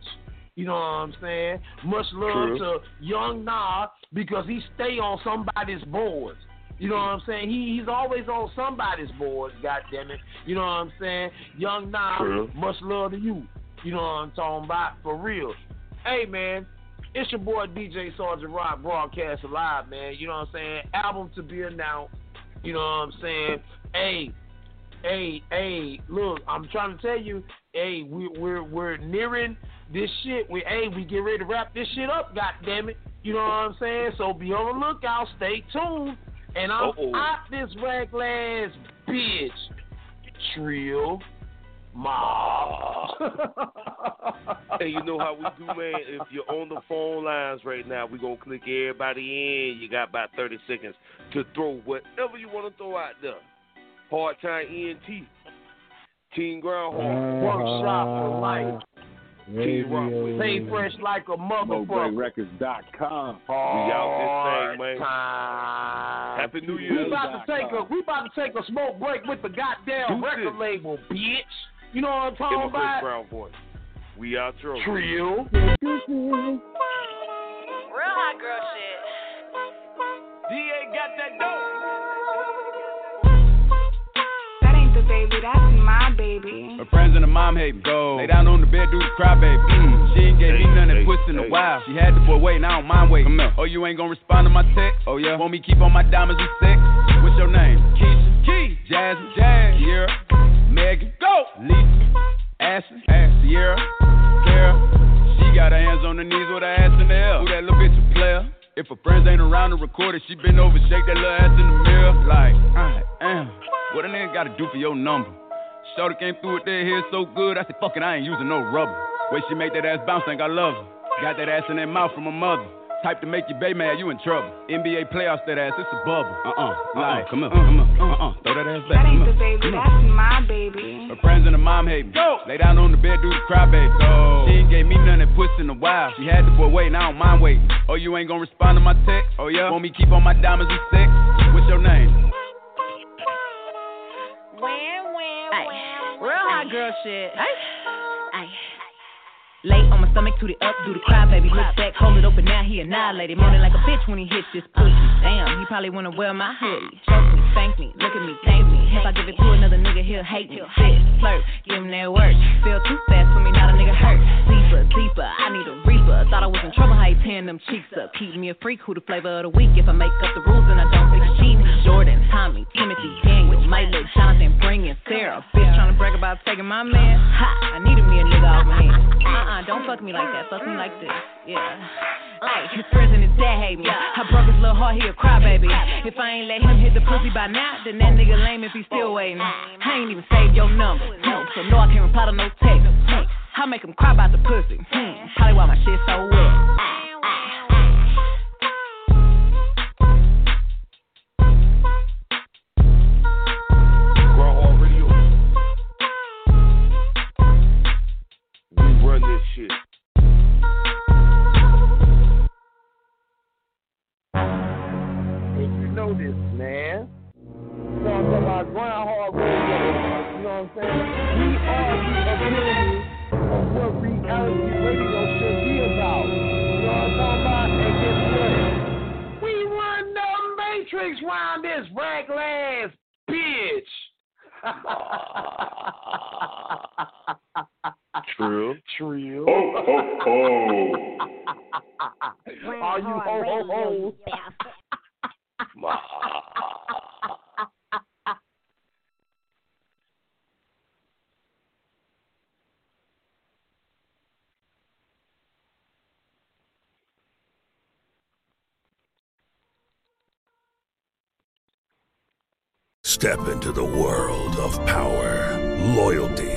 You know what I'm saying? Much love True. to Young Nah because he stay on somebody's boards. You know what I'm saying? He he's always on somebody's board, God damn it. You know what I'm saying? Young Nam, True. much love to you. You know what I'm talking about? For real. Hey man, it's your boy DJ Sergeant Rock broadcast live, man. You know what I'm saying? Album to be announced. You know what I'm saying? Hey, hey, hey, look, I'm trying to tell you, hey, we, we're we're nearing this shit. We hey, we get ready to wrap this shit up. God damn it, you know what I'm saying? So be on the lookout. Stay tuned. And I'm Uh-oh. out this reckless bitch. Trill mob. Hey, you know how we do, man? If you're on the phone lines right now, we're going to click everybody in. You got about 30 seconds to throw whatever you want to throw out there. Hard Time ENT. Team Groundhog. Uh-huh. Workshop for life. King Rock with Stay fresh like a motherfucker. MoBreakRecords.com. We out this thing, man. Time. Happy New Year. We about to take a we about to take a smoke break with the goddamn Deuces. record label, bitch. You know what I'm talking him a Chris about? Brown voice. We out your Trill. Real hot girl shit. DA got that dope. That ain't the baby, that's my baby. Her friends and her mom hate me. Go. Lay down on the bed, do the cry, baby. Mm. She ain't gave me Hey, none of hey, that pussy in a while. She had the boy waiting, I don't mind waiting. Come here. Oh, you ain't gonna respond to my text? Oh, yeah. Want me keep on my diamonds and sex? What's your name? Keisha. Key. Jasmine. Jazz. Sierra. Megan. Lisa. Ashley. Ash. Sierra. Kara. She got her hands on her knees with her ass in the air. Who that little bitch a player? If her friends ain't around to record it, she been over, shake that little ass in the mirror. Like, I am. What a nigga gotta do for your number? Shorty came through with that hair so good, I said, fuck it, I ain't using no rubber. Way she make that ass bounce, think I love her. Got that ass in that mouth from her mother. Type to make you bay mad, you in trouble. NBA playoffs, that ass, it's a bubble. Uh-uh, uh-uh like, come on, uh-uh, come on, uh-uh, uh-uh, throw that ass back. That ain't come the baby, that's my baby. Her friends and her mom hate me. Go. Lay down on the bed, do the cry, baby. Go. She ain't gave me none of that pussy in a while. She had the boy waiting, I don't mind waiting. Oh, you ain't gonna respond to my text? Oh, yeah? Want me keep on my diamonds and sex? What's your name? Ay, real hot girl shit. Ay, ay. Lay on my stomach, toot it up, do the cry, baby. Look back, hold it open, now he annihilated. Moaning like a bitch when he hits this pussy. Damn, he probably wanna wear my hoodie. Choke me, thank me, look at me, thank me. If I give it to another nigga, he'll hate me. Sit, flirt, give him that work. Feel too fast for me, not a nigga hurt. Deeper, deeper, I need a reaper. Thought I was in trouble, how he tearing them cheeks up. Keep me a freak, who the flavor of the week. If I make up the rules, and I don't think cheap. Jordan, Tommy, Timothy, Daniel, Lil Jonathan, bringing Sarah. Bitch trying to brag about taking my man. Ha, I needed me a nigga off my hands. Uh-uh, don't fuck me like that. Fuck me like this. Yeah. Ay, his friends and his dad hate me. I broke his little heart, he a crybaby. If I ain't let him hit the pussy by now, then that nigga lame if he still waiting. I ain't even saved your number, no, so no, I can't reply to no text. I make him cry about the pussy. Hmm, probably why my shit so wet. Shit. If you know this, man. So I'm Talking about Groundhog Radio. You know what I'm saying? We are the epitome of what reality radio should be about. You know what I'm talking about? And guess what? We run the Matrix round this reckless bitch. True. True. Ho, ho, ho. Are you ho ho ho? Step into the world of power, loyalty,